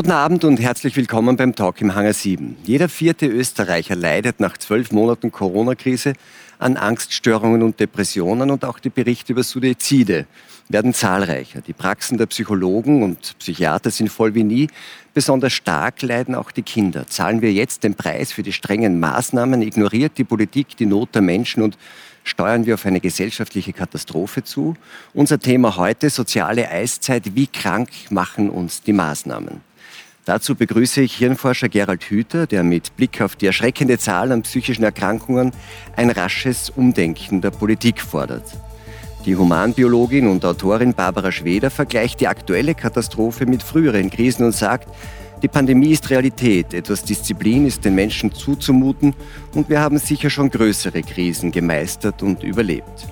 Guten Abend und herzlich willkommen beim Talk im Hangar 7. Jeder vierte Österreicher leidet nach zwölf Monaten Corona-Krise an Angststörungen und Depressionen und auch die Berichte über Suizide werden zahlreicher. Die Praxen der Psychologen und Psychiater sind voll wie nie. Besonders stark leiden auch die Kinder. Zahlen wir jetzt den Preis für die strengen Maßnahmen, ignoriert die Politik die Not der Menschen und steuern wir auf eine gesellschaftliche Katastrophe zu. Unser Thema heute, soziale Eiszeit. Wie krank machen uns die Maßnahmen? Dazu begrüße ich Hirnforscher Gerald Hüther, der mit Blick auf die erschreckende Zahl an psychischen Erkrankungen ein rasches Umdenken der Politik fordert. Die Humanbiologin und Autorin Barbara Schweder vergleicht die aktuelle Katastrophe mit früheren Krisen und sagt, die Pandemie ist Realität, etwas Disziplin ist den Menschen zuzumuten und wir haben sicher schon größere Krisen gemeistert und überlebt.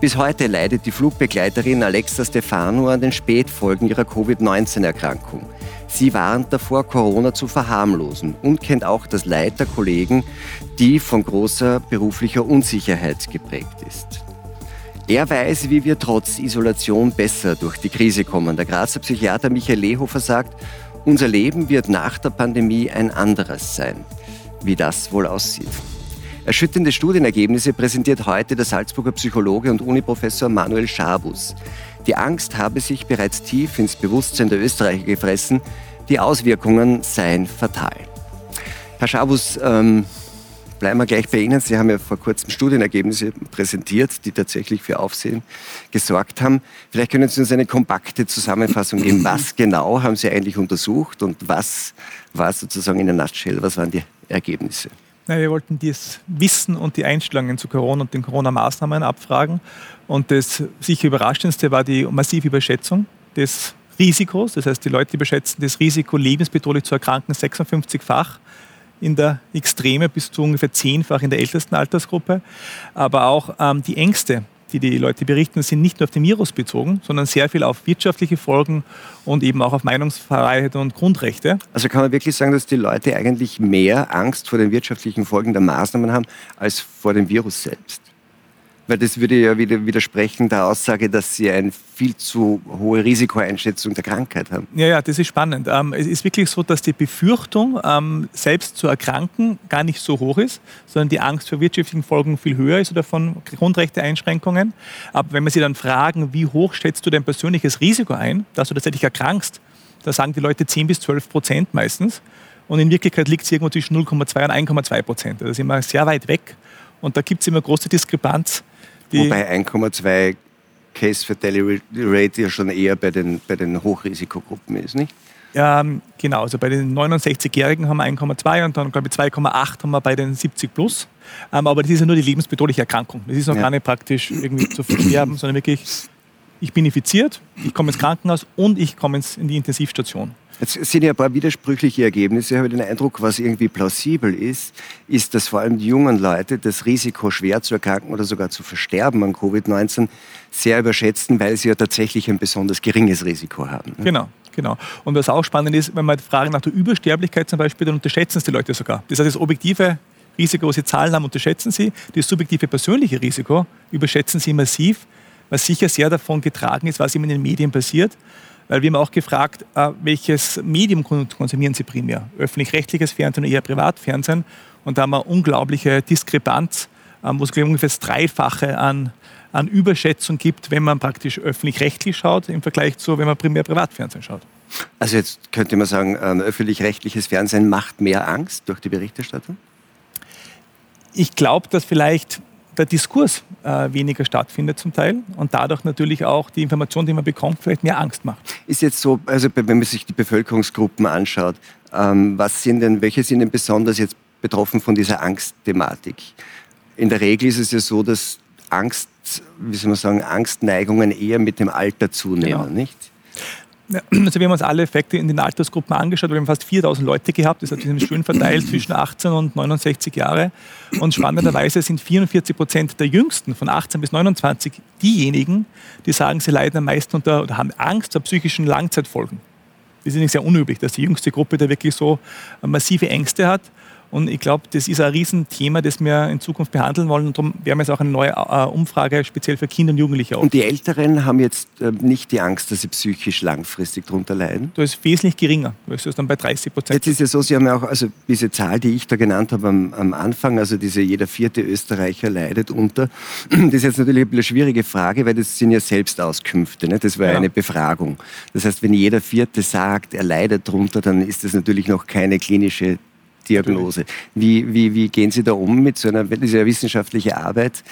Bis heute leidet die Flugbegleiterin Alexa Stefano an den Spätfolgen ihrer Covid-19-Erkrankung. Sie warnt davor, Corona zu verharmlosen und kennt auch das Leid der Kollegen, die von großer beruflicher Unsicherheit geprägt ist. Er weiß, wie wir trotz Isolation besser durch die Krise kommen. Der Grazer Psychiater Michael Lehofer sagt, unser Leben wird nach der Pandemie ein anderes sein. Wie das wohl aussieht. Erschütternde Studienergebnisse präsentiert heute der Salzburger Psychologe und Uniprofessor Manuel Schabus. Die Angst habe sich bereits tief ins Bewusstsein der Österreicher gefressen. Die Auswirkungen seien fatal. Herr Schabus, ähm, Bleiben wir gleich bei Ihnen. Sie haben ja vor kurzem Studienergebnisse präsentiert, die tatsächlich für Aufsehen gesorgt haben. Vielleicht können Sie uns eine kompakte Zusammenfassung geben. Was genau haben Sie eigentlich untersucht und was war sozusagen in der Nutshell, was waren die Ergebnisse? Na, wir wollten das Wissen und die Einstellungen zu Corona und den Corona-Maßnahmen abfragen. Und das sicher überraschendste war die massive Überschätzung des Risikos. Das heißt, die Leute überschätzen das Risiko, lebensbedrohlich zu erkranken, 56-fach in der Extreme bis zu ungefähr zehnfach in der ältesten Altersgruppe. Aber auch ähm, die Ängste, die die Leute berichten, sind nicht nur auf den Virus bezogen, sondern sehr viel auf wirtschaftliche Folgen und eben auch auf Meinungsfreiheit und Grundrechte. Also kann man wirklich sagen, dass die Leute eigentlich mehr Angst vor den wirtschaftlichen Folgen der Maßnahmen haben als vor dem Virus selbst? Weil das würde ja wieder widersprechen der Aussage, dass sie eine viel zu hohe Risikoeinschätzung der Krankheit haben. Ja, ja, das ist spannend. Ähm, es ist wirklich so, dass die Befürchtung, ähm, selbst zu erkranken, gar nicht so hoch ist, sondern die Angst vor wirtschaftlichen Folgen viel höher ist oder von Grundrechteeinschränkungen. Aber wenn wir sie dann fragen, wie hoch schätzt du dein persönliches Risiko ein, dass du tatsächlich erkrankst, da sagen die Leute 10 bis 12 Prozent meistens. Und in Wirklichkeit liegt es irgendwo zwischen 0,2 und 1,2 Prozent. Da sind wir sehr weit weg. Und da gibt es immer große Diskrepanz Wobei 1,2 Case Fatality Rate ja schon eher bei den, bei den Hochrisikogruppen ist, nicht? Ja, genau. Also bei den 69-Jährigen haben wir 1,2 und dann, glaube ich, 2,8 haben wir bei den 70 plus. Ähm, aber das ist ja nur die lebensbedrohliche Erkrankung. Das ist noch ja. gar nicht praktisch irgendwie zu versterben, sondern wirklich, ich bin infiziert, ich komme ins Krankenhaus und ich komme in die Intensivstation. Jetzt sind ja ein paar widersprüchliche Ergebnisse. Ich habe den Eindruck, was irgendwie plausibel ist, ist, dass vor allem die jungen Leute das Risiko, schwer zu erkranken oder sogar zu versterben an Covid-19 sehr überschätzen, weil sie ja tatsächlich ein besonders geringes Risiko haben. Ne? Genau. Genau. Und was auch spannend ist, wenn man fragen nach der Übersterblichkeit zum Beispiel, dann unterschätzen es die Leute sogar. Das heißt, das objektive Risiko, was sie Zahlen haben, unterschätzen sie. Das subjektive persönliche Risiko überschätzen sie massiv, was sicher sehr davon getragen ist, was immer in den Medien passiert. Weil wir haben auch gefragt, äh, welches Medium konsumieren Sie primär? Öffentlich-rechtliches Fernsehen oder eher Privatfernsehen? Und da haben wir unglaubliche Diskrepanz, ähm, wo es ungefähr das Dreifache an, an Überschätzung gibt, wenn man praktisch öffentlich-rechtlich schaut, im Vergleich zu, wenn man primär Privatfernsehen schaut. Also jetzt könnte man sagen, ähm, öffentlich-rechtliches Fernsehen macht mehr Angst durch die Berichterstattung? Ich glaube, dass vielleicht der Diskurs äh, weniger stattfindet zum Teil und dadurch natürlich auch die Information, die man bekommt, vielleicht mehr Angst macht. Ist jetzt so, also wenn man sich die Bevölkerungsgruppen anschaut, ähm, was sind denn, welche sind denn besonders jetzt betroffen von dieser Angstthematik? In der Regel ist es ja so, dass Angst, wie soll man sagen, Angstneigungen eher mit dem Alter zunehmen, genau. nicht? Also wir haben uns alle Effekte in den Altersgruppen angeschaut. Wir haben fast 4000 Leute gehabt. Das hat sich schön verteilt zwischen 18 und 69 Jahre. Und spannenderweise sind 44 Prozent der Jüngsten von 18 bis 29 diejenigen, die sagen, sie leiden am meisten unter oder haben Angst vor psychischen Langzeitfolgen. Das ist nicht sehr unüblich, dass die jüngste Gruppe da wirklich so massive Ängste hat. Und ich glaube, das ist ein Riesenthema, das wir in Zukunft behandeln wollen. Und darum werden wir jetzt auch eine neue äh, Umfrage speziell für Kinder und Jugendliche auf. Und die Älteren haben jetzt äh, nicht die Angst, dass sie psychisch langfristig darunter leiden? Das ist wesentlich geringer. Das ist dann bei 30 Prozent. Jetzt ist ja so, Sie haben ja auch, also diese Zahl, die ich da genannt habe am, am Anfang, also diese jeder vierte Österreicher leidet unter. Das ist jetzt natürlich eine schwierige Frage, weil das sind ja Selbstauskünfte. Ne? Das war ja. eine Befragung. Das heißt, wenn jeder Vierte sagt, er leidet darunter, dann ist das natürlich noch keine klinische Diagnose. Wie, wie, wie gehen Sie da um mit so einer dieser wissenschaftlichen Arbeit?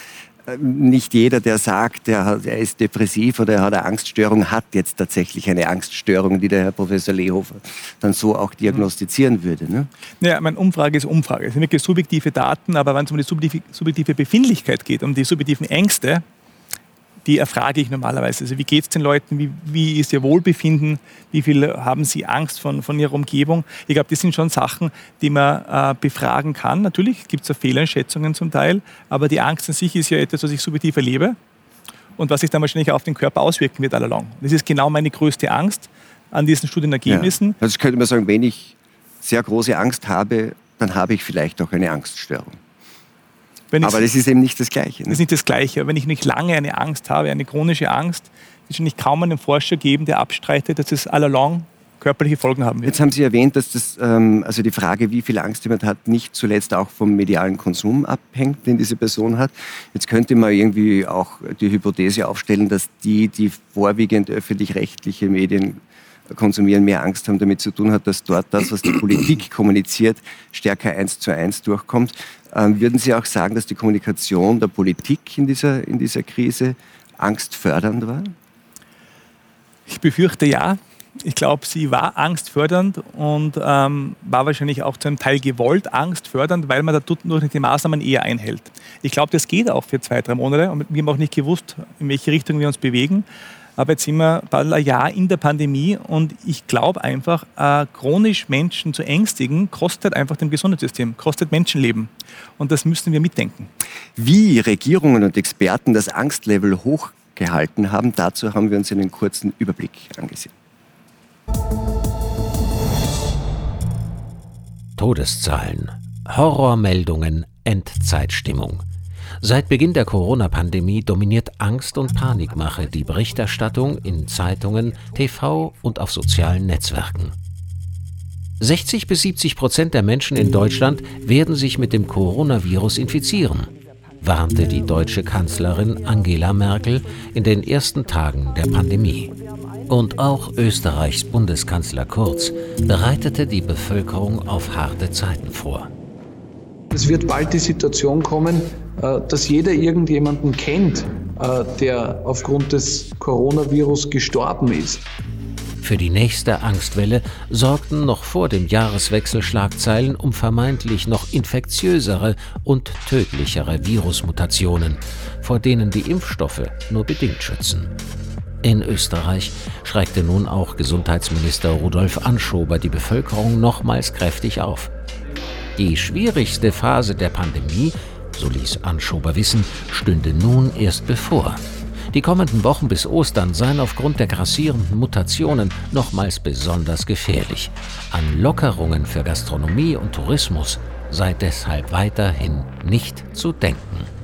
Nicht jeder, der sagt, er, hat, er ist depressiv oder er hat eine Angststörung, hat jetzt tatsächlich eine Angststörung, die der Herr Professor Lehofer dann so auch diagnostizieren würde. Ne? Ja, meine Umfrage ist Umfrage. Es sind wirklich subjektive Daten, aber wenn es um die subjektive Befindlichkeit geht, um die subjektiven Ängste, die erfrage ich normalerweise. Also wie geht es den Leuten, wie, wie, ist ihr Wohlbefinden, wie viel haben sie Angst von, von ihrer Umgebung. Ich glaube, das sind schon Sachen, die man äh, befragen kann. Natürlich gibt es auch Fehleinschätzungen zum Teil, aber die Angst an sich ist ja etwas, was ich subjektiv erlebe und was sich dann wahrscheinlich auf den Körper auswirken wird allalong. Das ist genau meine größte Angst an diesen Studienergebnissen. Ja. Also könnte man sagen, wenn ich sehr große Angst habe, dann habe ich vielleicht auch eine Angststörung aber das ist eben nicht das Gleiche. Ne? Das ist nicht das Gleiche. Wenn ich nicht lange eine Angst habe, eine chronische Angst, wird es nicht kaum einen Forscher geben, der abstreitet, dass es all along körperliche Folgen haben wird. Jetzt haben Sie erwähnt, dass das, ähm, also die Frage, wie viel Angst jemand hat, nicht zuletzt auch vom medialen Konsum abhängt, den diese Person hat. Jetzt könnte man irgendwie auch die Hypothese aufstellen, dass die, die vorwiegend öffentlich-rechtliche Medien konsumieren, mehr Angst haben, damit zu tun hat, dass dort das, was die Politik kommuniziert, stärker eins zu eins durchkommt. Ähm, würden Sie auch sagen, dass die Kommunikation der Politik in dieser, in dieser Krise angstfördernd war? Ich befürchte ja. Ich glaube, sie war angstfördernd und ähm, war wahrscheinlich auch zu einem Teil gewollt angstfördernd, weil man dadurch die Maßnahmen eher einhält. Ich glaube, das geht auch für zwei, drei Monate und wir haben auch nicht gewusst, in welche Richtung wir uns bewegen. Aber jetzt sind wir bald ein Jahr in der Pandemie und ich glaube einfach, äh, chronisch Menschen zu ängstigen, kostet einfach dem Gesundheitssystem, kostet Menschenleben. Und das müssen wir mitdenken. Wie Regierungen und Experten das Angstlevel hochgehalten haben, dazu haben wir uns einen kurzen Überblick angesehen. Todeszahlen, Horrormeldungen, Endzeitstimmung. Seit Beginn der Corona-Pandemie dominiert Angst und Panikmache die Berichterstattung in Zeitungen, TV und auf sozialen Netzwerken. 60 bis 70 Prozent der Menschen in Deutschland werden sich mit dem Coronavirus infizieren, warnte die deutsche Kanzlerin Angela Merkel in den ersten Tagen der Pandemie. Und auch Österreichs Bundeskanzler Kurz bereitete die Bevölkerung auf harte Zeiten vor. Es wird bald die Situation kommen, äh, dass jeder irgendjemanden kennt, äh, der aufgrund des Coronavirus gestorben ist. Für die nächste Angstwelle sorgten noch vor dem Jahreswechsel Schlagzeilen um vermeintlich noch infektiösere und tödlichere Virusmutationen, vor denen die Impfstoffe nur bedingt schützen. In Österreich schreckte nun auch Gesundheitsminister Rudolf Anschober die Bevölkerung nochmals kräftig auf. Die schwierigste Phase der Pandemie so ließ Anschober wissen, stünde nun erst bevor. Die kommenden Wochen bis Ostern seien aufgrund der grassierenden Mutationen nochmals besonders gefährlich. An Lockerungen für Gastronomie und Tourismus sei deshalb weiterhin nicht zu denken.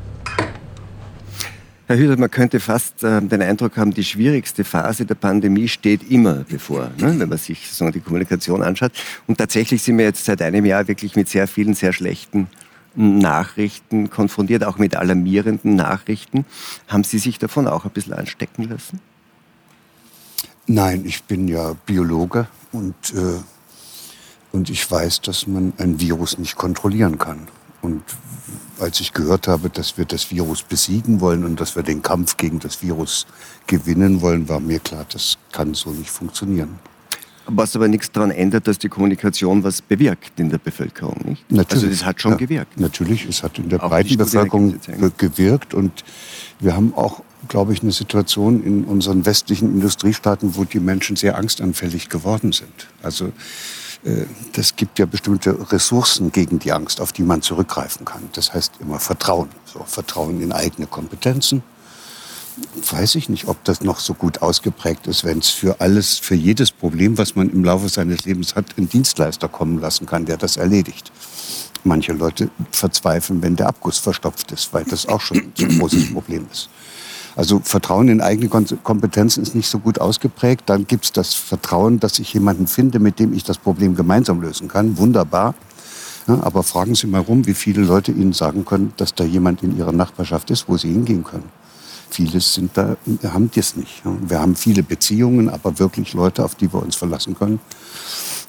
Herr Hüder, man könnte fast äh, den Eindruck haben, die schwierigste Phase der Pandemie steht immer bevor, ne, wenn man sich so die Kommunikation anschaut. Und tatsächlich sind wir jetzt seit einem Jahr wirklich mit sehr vielen, sehr schlechten Nachrichten konfrontiert, auch mit alarmierenden Nachrichten. Haben Sie sich davon auch ein bisschen anstecken lassen? Nein, ich bin ja Biologe und, äh, und ich weiß, dass man ein Virus nicht kontrollieren kann. Und als ich gehört habe, dass wir das Virus besiegen wollen und dass wir den Kampf gegen das Virus gewinnen wollen, war mir klar, das kann so nicht funktionieren. Was aber nichts daran ändert, dass die Kommunikation was bewirkt in der Bevölkerung, nicht? Natürlich. Also das hat schon ja, gewirkt. Natürlich, es hat in der auch breiten Bevölkerung gewirkt und wir haben auch, glaube ich, eine Situation in unseren westlichen Industriestaaten, wo die Menschen sehr angstanfällig geworden sind. Also das gibt ja bestimmte Ressourcen gegen die Angst, auf die man zurückgreifen kann. Das heißt immer Vertrauen. So, Vertrauen in eigene Kompetenzen, weiß ich nicht, ob das noch so gut ausgeprägt ist, wenn es für alles, für jedes Problem, was man im Laufe seines Lebens hat, einen Dienstleister kommen lassen kann, der das erledigt. manche Leute verzweifeln, wenn der Abguss verstopft ist, weil das auch schon ein großes Problem ist. Also Vertrauen in eigene Kompetenzen ist nicht so gut ausgeprägt. Dann gibt es das Vertrauen, dass ich jemanden finde, mit dem ich das Problem gemeinsam lösen kann. Wunderbar. Ja, aber fragen Sie mal rum, wie viele Leute Ihnen sagen können, dass da jemand in Ihrer Nachbarschaft ist, wo Sie hingehen können. Viele sind da, haben das nicht. Wir haben viele Beziehungen, aber wirklich Leute, auf die wir uns verlassen können,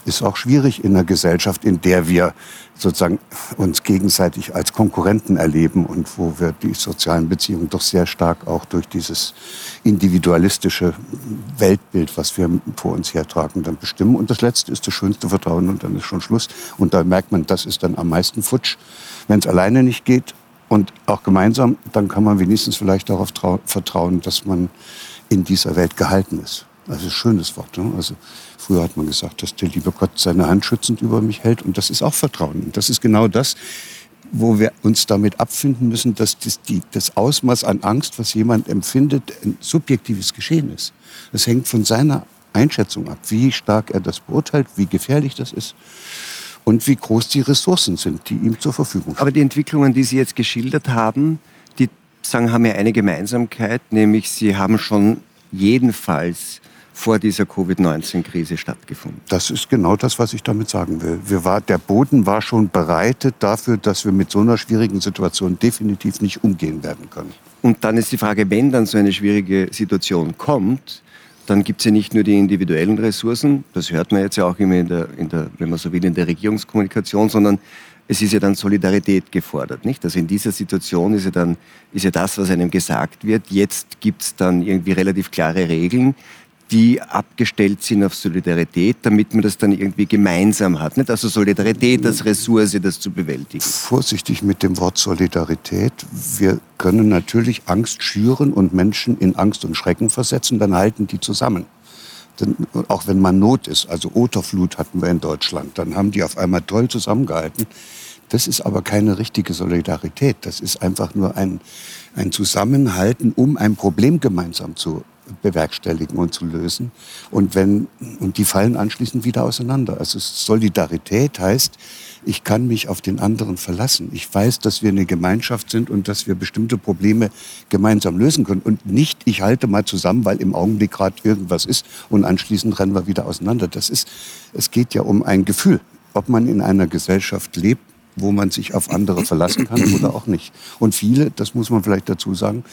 ist auch schwierig in einer Gesellschaft, in der wir sozusagen uns gegenseitig als Konkurrenten erleben und wo wir die sozialen Beziehungen doch sehr stark auch durch dieses individualistische Weltbild, was wir vor uns hertragen, dann bestimmen. Und das Letzte ist das schönste Vertrauen und dann ist schon Schluss. Und da merkt man, das ist dann am meisten futsch. Wenn es alleine nicht geht und auch gemeinsam, dann kann man wenigstens vielleicht darauf vertrauen, dass man in dieser Welt gehalten ist. Also schönes Wort. Ne? Also früher hat man gesagt, dass der liebe Gott seine Hand schützend über mich hält. Und das ist auch Vertrauen. Und das ist genau das, wo wir uns damit abfinden müssen, dass das, die, das Ausmaß an Angst, was jemand empfindet, ein subjektives Geschehen ist. Das hängt von seiner Einschätzung ab, wie stark er das beurteilt, wie gefährlich das ist und wie groß die Ressourcen sind, die ihm zur Verfügung stehen. Aber die Entwicklungen, die Sie jetzt geschildert haben, die sagen, haben ja eine Gemeinsamkeit, nämlich sie haben schon jedenfalls vor dieser Covid-19-Krise stattgefunden. Das ist genau das, was ich damit sagen will. War, der Boden war schon bereitet dafür, dass wir mit so einer schwierigen Situation definitiv nicht umgehen werden können. Und dann ist die Frage, wenn dann so eine schwierige Situation kommt, dann gibt es ja nicht nur die individuellen Ressourcen, das hört man jetzt ja auch immer in der, in der, wenn man so will, in der Regierungskommunikation, sondern es ist ja dann Solidarität gefordert, nicht? Also in dieser Situation ist ja dann, ist ja das, was einem gesagt wird, jetzt gibt es dann irgendwie relativ klare Regeln, die abgestellt sind auf Solidarität, damit man das dann irgendwie gemeinsam hat. Nicht? Also Solidarität als Ressource, das zu bewältigen. Vorsichtig mit dem Wort Solidarität. Wir können natürlich Angst schüren und Menschen in Angst und Schrecken versetzen, dann halten die zusammen. Denn auch wenn man Not ist, also Oterflut hatten wir in Deutschland, dann haben die auf einmal toll zusammengehalten. Das ist aber keine richtige Solidarität. Das ist einfach nur ein, ein Zusammenhalten, um ein Problem gemeinsam zu bewerkstelligen und zu lösen. Und, wenn, und die fallen anschließend wieder auseinander. Also Solidarität heißt, ich kann mich auf den anderen verlassen. Ich weiß, dass wir eine Gemeinschaft sind und dass wir bestimmte Probleme gemeinsam lösen können. Und nicht, ich halte mal zusammen, weil im Augenblick gerade irgendwas ist und anschließend rennen wir wieder auseinander. Das ist, es geht ja um ein Gefühl, ob man in einer Gesellschaft lebt, wo man sich auf andere verlassen kann oder auch nicht. Und viele, das muss man vielleicht dazu sagen,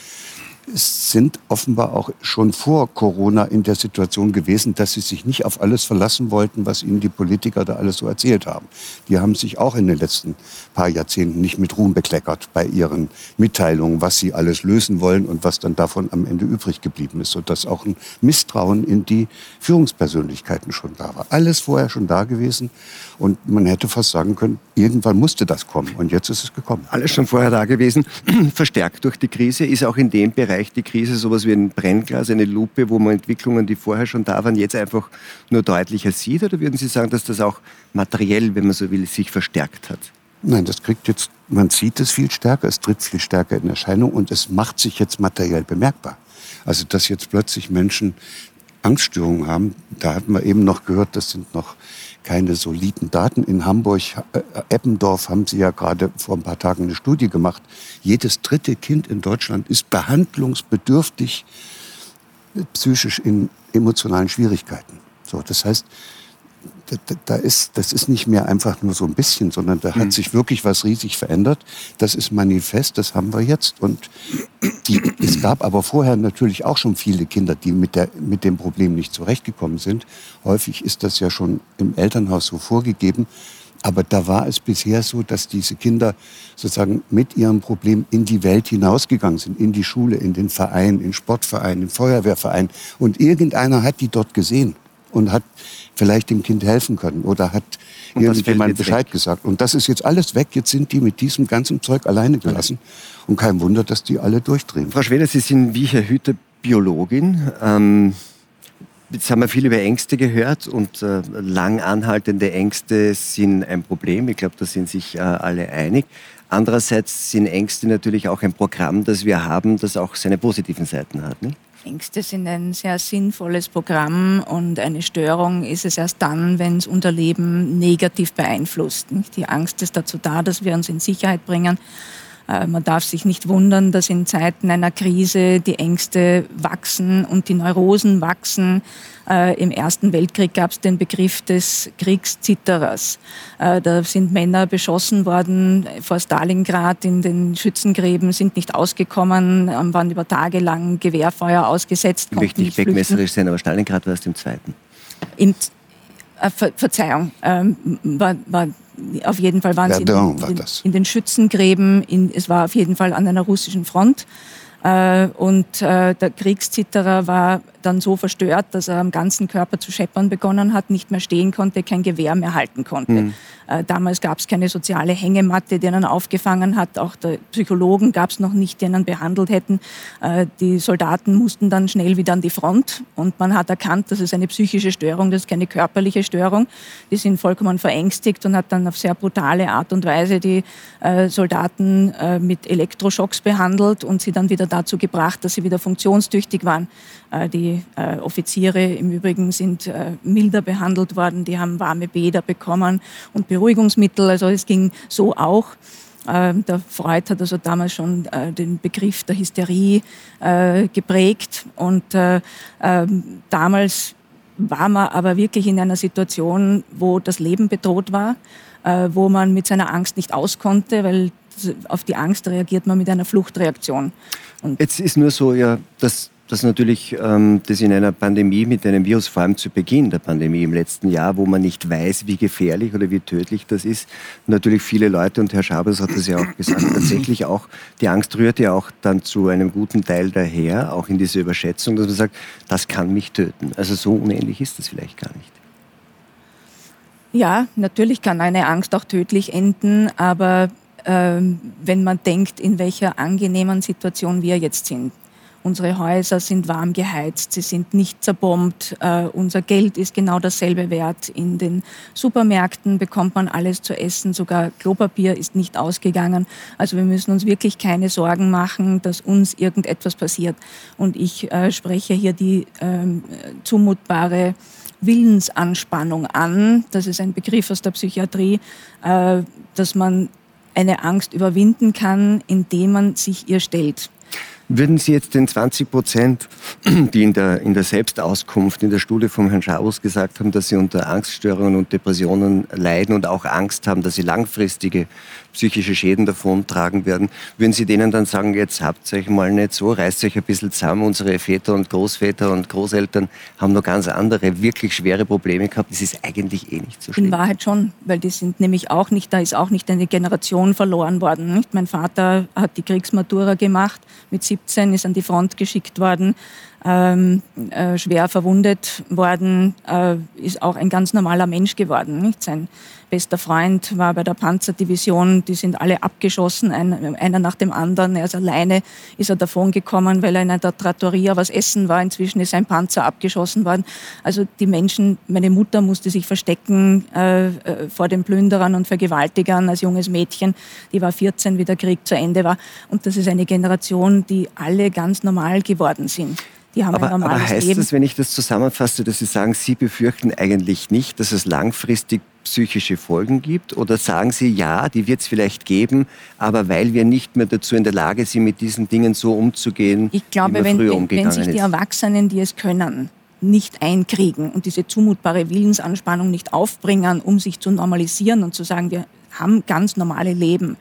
sind offenbar auch schon vor Corona in der Situation gewesen, dass sie sich nicht auf alles verlassen wollten, was ihnen die Politiker da alles so erzählt haben. Die haben sich auch in den letzten paar Jahrzehnten nicht mit Ruhm bekleckert bei ihren Mitteilungen, was sie alles lösen wollen und was dann davon am Ende übrig geblieben ist, sodass auch ein Misstrauen in die Führungspersönlichkeiten schon da war. Alles vorher schon da gewesen und man hätte fast sagen können, irgendwann musste das kommen und jetzt ist es gekommen. Alles schon vorher da gewesen, verstärkt durch die Krise, ist auch in dem Bereich erreicht die Krise sowas wie ein Brennglas, eine Lupe, wo man Entwicklungen, die vorher schon da waren, jetzt einfach nur deutlicher sieht? Oder würden Sie sagen, dass das auch materiell, wenn man so will, sich verstärkt hat? Nein, das kriegt jetzt, man sieht es viel stärker, es tritt viel stärker in Erscheinung und es macht sich jetzt materiell bemerkbar. Also, dass jetzt plötzlich Menschen Angststörungen haben, da hatten wir eben noch gehört, das sind noch keine soliden Daten. In Hamburg, äh, Eppendorf haben Sie ja gerade vor ein paar Tagen eine Studie gemacht. Jedes dritte Kind in Deutschland ist behandlungsbedürftig psychisch in emotionalen Schwierigkeiten. So, das heißt, da, ist, das ist nicht mehr einfach nur so ein bisschen, sondern da hat mhm. sich wirklich was riesig verändert. Das ist manifest, das haben wir jetzt. Und die, es gab aber vorher natürlich auch schon viele Kinder, die mit, der, mit dem Problem nicht zurechtgekommen sind. Häufig ist das ja schon im Elternhaus so vorgegeben. Aber da war es bisher so, dass diese Kinder sozusagen mit ihrem Problem in die Welt hinausgegangen sind, in die Schule, in den Verein, in Sportverein, in Feuerwehrverein. Und irgendeiner hat die dort gesehen und hat vielleicht dem Kind helfen können oder hat und irgendjemand Bescheid weg. gesagt. Und das ist jetzt alles weg. Jetzt sind die mit diesem ganzen Zeug alleine gelassen. Und kein Wunder, dass die alle durchdrehen. Frau Schweder, Sie sind wie Herr Hüter Biologin. Ähm, jetzt haben wir viel über Ängste gehört und äh, lang anhaltende Ängste sind ein Problem. Ich glaube, da sind sich äh, alle einig. Andererseits sind Ängste natürlich auch ein Programm, das wir haben, das auch seine positiven Seiten hat. Nicht? Ängste sind ein sehr sinnvolles Programm und eine Störung ist es erst dann, wenn es unser Leben negativ beeinflusst. Die Angst ist dazu da, dass wir uns in Sicherheit bringen man darf sich nicht wundern, dass in Zeiten einer Krise die Ängste wachsen und die Neurosen wachsen. Äh, Im Ersten Weltkrieg gab es den Begriff des Kriegszitterers. Äh, da sind Männer beschossen worden vor Stalingrad in den Schützengräben, sind nicht ausgekommen, waren über Tage lang Gewehrfeuer ausgesetzt. Ich möchte nicht wegmesserisch sein, aber Stalingrad war es im Zweiten. Im, äh, Ver Verzeihung, ähm, war, war auf jeden Fall waren Verdun sie in, in, in, den Schützengräben, in, es war auf jeden Fall an einer russischen Front. Äh, und äh, der Kriegszitterer war dann so verstört, dass er am ganzen Körper zu scheppern begonnen hat, nicht mehr stehen konnte, kein Gewehr mehr halten konnte. Mhm. Äh, damals gab es keine soziale Hängematte, die einen aufgefangen hat. Auch der Psychologen gab es noch nicht, die einen behandelt hätten. Äh, die Soldaten mussten dann schnell wieder an die Front und man hat erkannt, das ist eine psychische Störung, das ist keine körperliche Störung. Die sind vollkommen verängstigt und hat dann auf sehr brutale Art und Weise die äh, Soldaten äh, mit Elektroschocks behandelt und sie dann wieder dazu gebracht, dass sie wieder funktionstüchtig waren. Äh, die äh, Offiziere im Übrigen sind äh, milder behandelt worden, die haben warme Bäder bekommen und Beruhigungsmittel. Also es ging so auch. Der Freud hat also damals schon den Begriff der Hysterie geprägt und ähm, damals war man aber wirklich in einer Situation, wo das Leben bedroht war, wo man mit seiner Angst nicht auskonnte, weil auf die Angst reagiert man mit einer Fluchtreaktion. Und Jetzt ist nur so, ja, dass dass natürlich ähm, das in einer Pandemie mit einem Virus, vor allem zu Beginn der Pandemie im letzten Jahr, wo man nicht weiß, wie gefährlich oder wie tödlich das ist, natürlich viele Leute, und Herr Schabers hat das ja auch gesagt, tatsächlich auch, die Angst rührt ja auch dann zu einem guten Teil daher, auch in dieser Überschätzung, dass man sagt, das kann mich töten. Also so unähnlich ist das vielleicht gar nicht. Ja, natürlich kann eine Angst auch tödlich enden, aber ähm, wenn man denkt, in welcher angenehmen Situation wir jetzt sind, Unsere Häuser sind warm geheizt, sie sind nicht zerbombt, äh, unser Geld ist genau dasselbe wert. In den Supermärkten bekommt man alles zu essen, sogar Klopapier ist nicht ausgegangen. Also wir müssen uns wirklich keine Sorgen machen, dass uns irgendetwas passiert. Und ich äh, spreche hier die äh, zumutbare Willensanspannung an. Das ist ein Begriff aus der Psychiatrie, äh, dass man eine Angst überwinden kann, indem man sich ihr stellt. Würden Sie jetzt den 20 Prozent, die in der, in der Selbstauskunft in der Studie vom Herrn Schabus gesagt haben, dass sie unter Angststörungen und Depressionen leiden und auch Angst haben, dass sie langfristige psychische Schäden davontragen werden, würden Sie denen dann sagen, jetzt habt euch mal nicht so, reißt euch ein bisschen zusammen, unsere Väter und Großväter und Großeltern haben noch ganz andere, wirklich schwere Probleme gehabt, das ist eigentlich eh nicht so schlimm. In Wahrheit schon, weil die sind nämlich auch nicht, da ist auch nicht eine Generation verloren worden. Nicht? Mein Vater hat die Kriegsmatura gemacht, mit 17 ist an die Front geschickt worden, ähm, äh, schwer verwundet worden, äh, ist auch ein ganz normaler Mensch geworden. Nicht? Sein bester Freund war bei der Panzerdivision, die sind alle abgeschossen, ein, einer nach dem anderen. Er ist alleine, ist er davon gekommen, weil er in einer Trattoria was essen war. Inzwischen ist ein Panzer abgeschossen worden. Also die Menschen, meine Mutter musste sich verstecken äh, äh vor den Plünderern und Vergewaltigern als junges Mädchen. Die war 14, wie der Krieg zu Ende war. Und das ist eine Generation, die alle ganz normal geworden sind. Die haben aber, ein normales aber heißt Leben. das, wenn ich das zusammenfasse, dass Sie sagen, Sie befürchten eigentlich nicht, dass es langfristig psychische Folgen gibt? Oder sagen Sie, ja, die wird es vielleicht geben, aber weil wir nicht mehr dazu in der Lage sind, mit diesen Dingen so umzugehen, ich glaube, wie wir wenn, früher umgegangen wenn sich die Erwachsenen, die es können, nicht einkriegen und diese zumutbare Willensanspannung nicht aufbringen, um sich zu normalisieren und zu sagen, wir haben ganz normale Leben,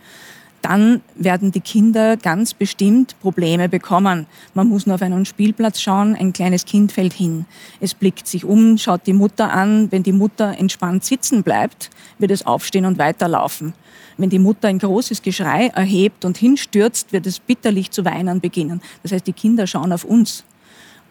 dann werden die Kinder ganz bestimmt Probleme bekommen. Man muss nur auf einen Spielplatz schauen, ein kleines Kind fällt hin. Es blickt sich um, schaut die Mutter an. Wenn die Mutter entspannt sitzen bleibt, wird es aufstehen und weiterlaufen. Wenn die Mutter ein großes Geschrei erhebt und hinstürzt, wird es bitterlich zu weinen beginnen. Das heißt, die Kinder schauen auf uns.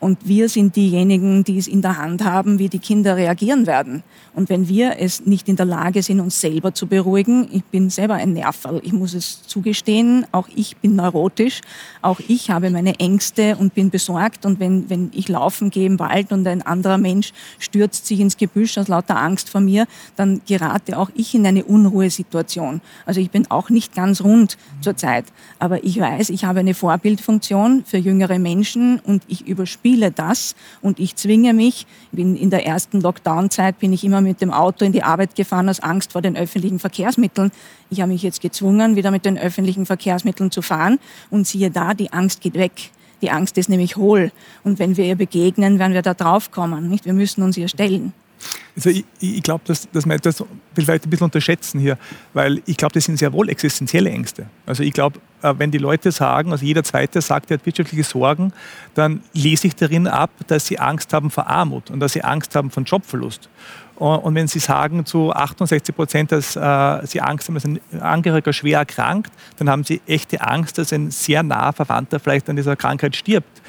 Und wir sind diejenigen, die es in der Hand haben, wie die Kinder reagieren werden. Und wenn wir es nicht in der Lage sind, uns selber zu beruhigen, ich bin selber ein Nerval, ich muss es zugestehen, auch ich bin neurotisch, auch ich habe meine Ängste und bin besorgt. Und wenn, wenn ich laufen gehe im Wald und ein anderer Mensch stürzt sich ins Gebüsch aus lauter Angst vor mir, dann gerate auch ich in eine Unruhesituation. Also ich bin auch nicht ganz rund zurzeit. Aber ich weiß, ich habe eine Vorbildfunktion für jüngere Menschen und ich überspiele das und ich zwinge mich, bin in der ersten Lockdown-Zeit bin ich immer mit dem Auto in die Arbeit gefahren aus Angst vor den öffentlichen Verkehrsmitteln. Ich habe mich jetzt gezwungen, wieder mit den öffentlichen Verkehrsmitteln zu fahren und siehe da, die Angst geht weg. Die Angst ist nämlich hohl. Und wenn wir ihr begegnen, werden wir da draufkommen. Nicht? Wir müssen uns ihr stellen. Also ich, ich glaube, dass, dass wir das vielleicht ein bisschen unterschätzen hier, weil ich glaube, das sind sehr wohl existenzielle Ängste. Also ich glaube, äh, wenn die Leute sagen, also jeder Zweite sagt, er hat wirtschaftliche Sorgen, dann lese ich darin ab, dass sie Angst haben vor Armut und dass sie Angst haben vor Jobverlust. Und wenn Sie sagen zu 68 Prozent, dass äh, Sie Angst haben, dass ein Angehöriger schwer erkrankt, dann haben Sie echte Angst, dass ein sehr naher Verwandter vielleicht an dieser Krankheit stirbt.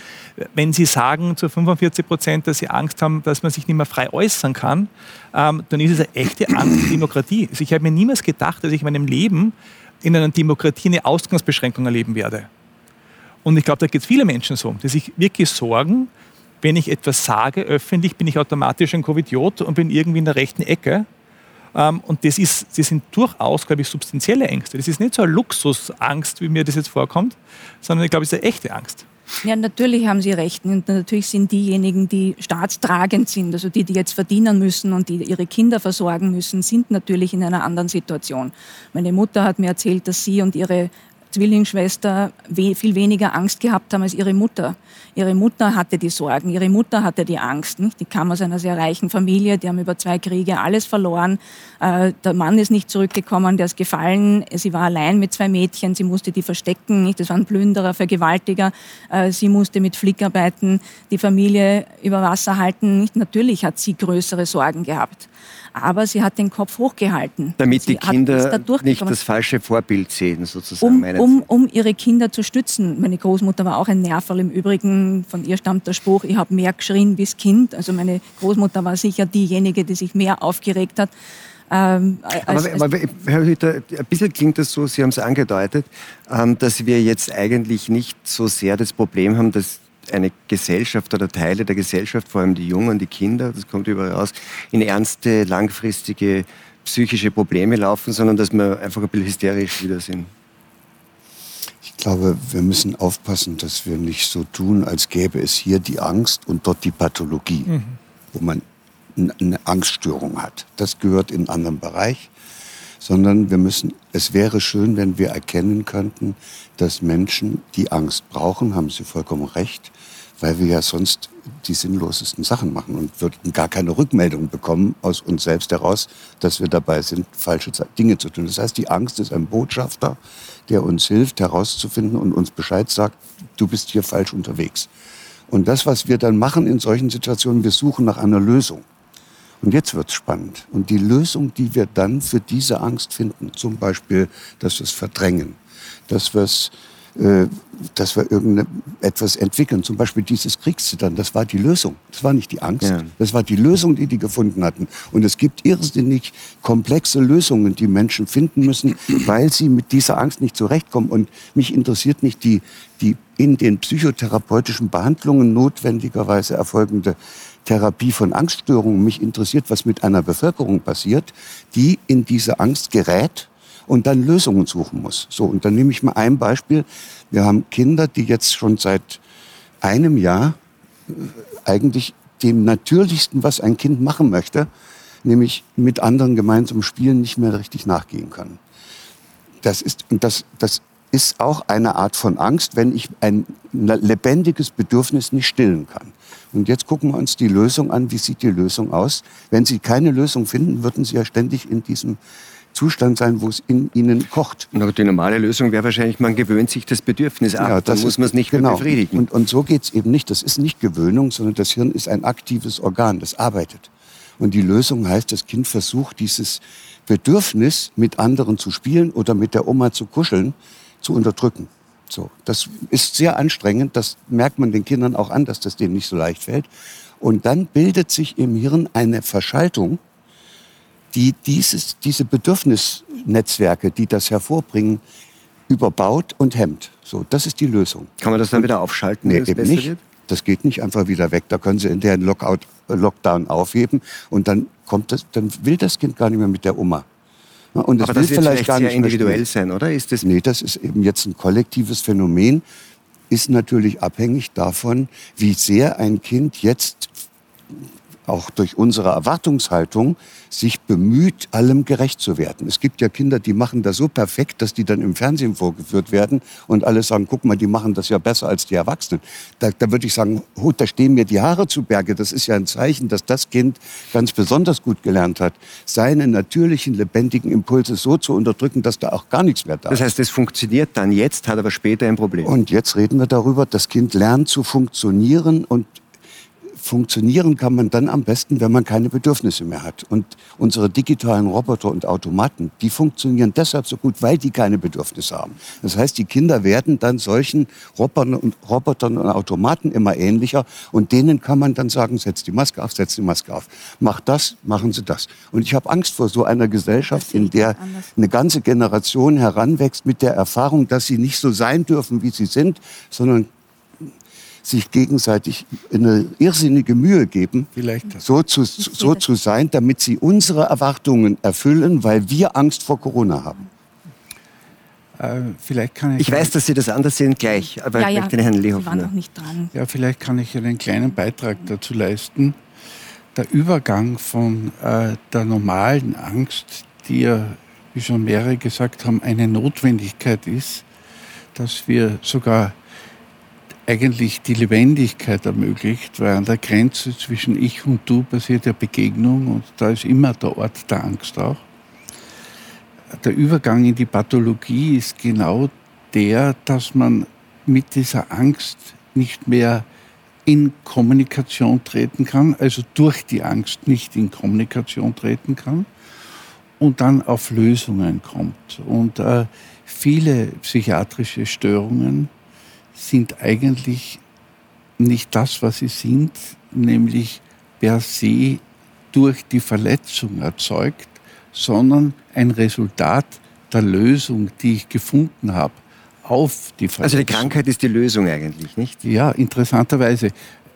Wenn Sie sagen zu 45 Prozent, dass Sie Angst haben, dass man sich nicht mehr frei äußern kann, ähm, dann ist es eine echte Angst vor Demokratie. Also ich habe mir niemals gedacht, dass ich in meinem Leben in einer Demokratie eine Ausgangsbeschränkung erleben werde. Und ich glaube, da geht es viele Menschen so, die sich wirklich sorgen, wenn ich etwas sage öffentlich, bin ich automatisch ein Covidiot und bin irgendwie in der rechten Ecke. Ähm, und das, ist, das sind durchaus, glaube ich, substanzielle Ängste. Das ist nicht so eine Luxusangst, wie mir das jetzt vorkommt, sondern ich glaube, es ist eine echte Angst. Ja, natürlich haben Sie recht. Und natürlich sind diejenigen, die staatstragend sind, also die, die jetzt verdienen müssen und die ihre Kinder versorgen müssen, sind natürlich in einer anderen Situation. Meine Mutter hat mir erzählt, dass sie und ihre Zwillingsschwester viel weniger Angst gehabt haben als ihre Mutter. Ihre Mutter hatte die Sorgen, ihre Mutter hatte die Angst. Nicht? Die kam aus einer sehr reichen Familie, die haben über zwei Kriege alles verloren. Äh, der Mann ist nicht zurückgekommen, der ist gefallen. Sie war allein mit zwei Mädchen, sie musste die verstecken. Nicht? Das waren Plünderer, Vergewaltiger. Äh, sie musste mit Flickarbeiten die Familie über Wasser halten. Nicht? Natürlich hat sie größere Sorgen gehabt aber sie hat den Kopf hochgehalten. Damit sie die Kinder nicht das falsche Vorbild sehen, sozusagen. Um, um, um, ihre Kinder zu stützen. Meine Großmutter war auch ein Nerval im Übrigen. Von ihr stammt der Spruch, ich habe mehr geschrien bis Kind. Also meine Großmutter war sicher diejenige, die sich mehr aufgeregt hat. Ähm, als, aber, aber, Herr Hüter, ein bisschen klingt das so, Sie haben es angedeutet, ähm, dass wir jetzt eigentlich nicht so sehr das Problem haben, dass eine Gesellschaft oder Teile der Gesellschaft, vor allem die Jungen, die Kinder, das kommt überall raus, in ernste, langfristige psychische Probleme laufen, sondern dass wir einfach ein bisschen hysterisch wieder sind. Ich glaube, wir müssen aufpassen, dass wir nicht so tun, als gäbe es hier die Angst und dort die Pathologie, mhm. wo man eine Angststörung hat. Das gehört in einen anderen Bereich sondern wir müssen, es wäre schön, wenn wir erkennen könnten, dass Menschen, die Angst brauchen, haben Sie vollkommen recht, weil wir ja sonst die sinnlosesten Sachen machen und würden gar keine Rückmeldung bekommen aus uns selbst heraus, dass wir dabei sind, falsche Dinge zu tun. Das heißt, die Angst ist ein Botschafter, der uns hilft, herauszufinden und uns Bescheid sagt, du bist hier falsch unterwegs. Und das, was wir dann machen in solchen Situationen, wir suchen nach einer Lösung. Und jetzt wird's spannend. Und die Lösung, die wir dann für diese Angst finden, zum Beispiel, dass wir es verdrängen, dass wir es äh, dass wir irgendetwas entwickeln, zum Beispiel dieses Kriegszittern, das war die Lösung. Das war nicht die Angst, ja. das war die Lösung, die die gefunden hatten. Und es gibt irrsinnig komplexe Lösungen, die Menschen finden müssen, weil sie mit dieser Angst nicht zurechtkommen. Und mich interessiert nicht die, die in den psychotherapeutischen Behandlungen notwendigerweise erfolgende Therapie von Angststörungen. Mich interessiert, was mit einer Bevölkerung passiert, die in diese Angst gerät und dann Lösungen suchen muss. So, und dann nehme ich mal ein Beispiel. Wir haben Kinder, die jetzt schon seit einem Jahr äh, eigentlich dem Natürlichsten, was ein Kind machen möchte, nämlich mit anderen gemeinsam spielen, nicht mehr richtig nachgehen können. Das ist, das, das ist auch eine Art von Angst, wenn ich ein lebendiges Bedürfnis nicht stillen kann. Und jetzt gucken wir uns die Lösung an. Wie sieht die Lösung aus? Wenn Sie keine Lösung finden, würden Sie ja ständig in diesem Zustand sein, wo es in ihnen kocht. Aber die normale Lösung wäre wahrscheinlich, man gewöhnt sich das Bedürfnis ab, ja, dann muss man es nicht genau. mehr befriedigen. Und, und so geht es eben nicht. Das ist nicht Gewöhnung, sondern das Hirn ist ein aktives Organ, das arbeitet. Und die Lösung heißt, das Kind versucht, dieses Bedürfnis, mit anderen zu spielen oder mit der Oma zu kuscheln, zu unterdrücken. So, das ist sehr anstrengend. Das merkt man den Kindern auch an, dass das denen nicht so leicht fällt. Und dann bildet sich im Hirn eine Verschaltung, die dieses, diese Bedürfnisnetzwerke, die das hervorbringen, überbaut und hemmt. So, das ist die Lösung. Kann man das dann wieder aufschalten? Nee, eben nicht. Wird? Das geht nicht einfach wieder weg. Da können Sie in der Lockout, äh, Lockdown aufheben und dann kommt das, dann will das Kind gar nicht mehr mit der Oma. Und das Aber das wird vielleicht gar nicht individuell sein, oder? Ist das nee, das ist eben jetzt ein kollektives Phänomen, ist natürlich abhängig davon, wie sehr ein Kind jetzt auch durch unsere Erwartungshaltung sich bemüht, allem gerecht zu werden. Es gibt ja Kinder, die machen das so perfekt, dass die dann im Fernsehen vorgeführt werden und alle sagen, guck mal, die machen das ja besser als die Erwachsenen. Da, da würde ich sagen, oh, da stehen mir die Haare zu Berge. Das ist ja ein Zeichen, dass das Kind ganz besonders gut gelernt hat, seine natürlichen, lebendigen Impulse so zu unterdrücken, dass da auch gar nichts mehr da ist. Das heißt, es funktioniert dann jetzt, hat aber später ein Problem. Und jetzt reden wir darüber, das Kind lernt zu funktionieren und funktionieren kann man dann am besten, wenn man keine Bedürfnisse mehr hat. Und unsere digitalen Roboter und Automaten, die funktionieren deshalb so gut, weil die keine Bedürfnisse haben. Das heißt, die Kinder werden dann solchen Robotern und, Robotern und Automaten immer ähnlicher und denen kann man dann sagen, setz die Maske auf, setz die Maske auf. Mach das, machen Sie das. Und ich habe Angst vor so einer Gesellschaft, in der eine ganze Generation heranwächst mit der Erfahrung, dass sie nicht so sein dürfen, wie sie sind, sondern sich gegenseitig eine irrsinnige Mühe geben, so zu, so zu sein, damit sie unsere Erwartungen erfüllen, weil wir Angst vor Corona haben. Äh, vielleicht kann ich. Ich weiß, dass Sie das anders sehen gleich, aber ja, ich möchte ja, den Herrn Lehoff. War noch nicht dran. Ja, vielleicht kann ich einen kleinen Beitrag dazu leisten. Der Übergang von äh, der normalen Angst, die ja, wie schon mehrere gesagt haben, eine Notwendigkeit ist, dass wir sogar eigentlich die Lebendigkeit ermöglicht, weil an der Grenze zwischen ich und du passiert ja Begegnung und da ist immer der Ort der Angst auch. Der Übergang in die Pathologie ist genau der, dass man mit dieser Angst nicht mehr in Kommunikation treten kann, also durch die Angst nicht in Kommunikation treten kann und dann auf Lösungen kommt. Und äh, viele psychiatrische Störungen sind eigentlich nicht das, was sie sind, nämlich per se durch die Verletzung erzeugt, sondern ein Resultat der Lösung, die ich gefunden habe auf die Verletzung. Also die Krankheit ist die Lösung eigentlich, nicht? Ja, interessanterweise.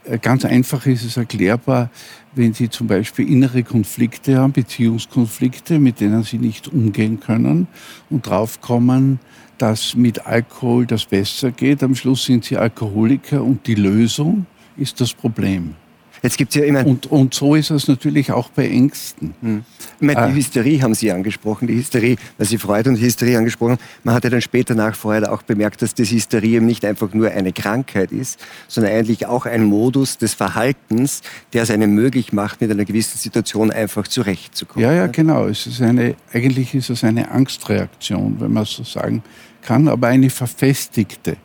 Äh, ganz einfach ist es erklärbar, wenn Sie zum Beispiel innere Konflikte haben, Beziehungskonflikte, mit denen Sie nicht umgehen können und draufkommen, dass mit Alkohol das besser geht. Am Schluss sind sie Alkoholiker und die Lösung ist das Problem. Jetzt gibt's ja immer und, und so ist es natürlich auch bei Ängsten. Hm. Meine, die äh, Hysterie haben Sie angesprochen, die Hysterie, weil Sie Freude und Hysterie angesprochen Man hat ja dann später nach Freude auch bemerkt, dass das Hysterie eben nicht einfach nur eine Krankheit ist, sondern eigentlich auch ein Modus des Verhaltens, der es einem möglich macht, mit einer gewissen Situation einfach zurechtzukommen. Ja, ja, genau. Es ist eine, eigentlich ist es eine Angstreaktion, wenn man so sagen kann, aber eine verfestigte,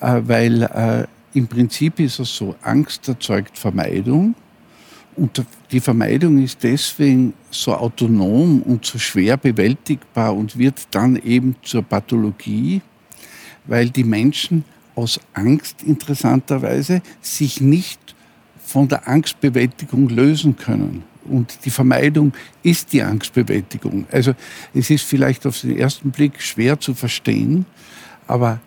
äh, weil äh, im Prinzip ist es so, Angst erzeugt Vermeidung und die Vermeidung ist deswegen so autonom und so schwer bewältigbar und wird dann eben zur Pathologie, weil die Menschen aus Angst interessanterweise sich nicht von der Angstbewältigung lösen können. Und die Vermeidung ist die Angstbewältigung. Also es ist vielleicht auf den ersten Blick schwer zu verstehen, aber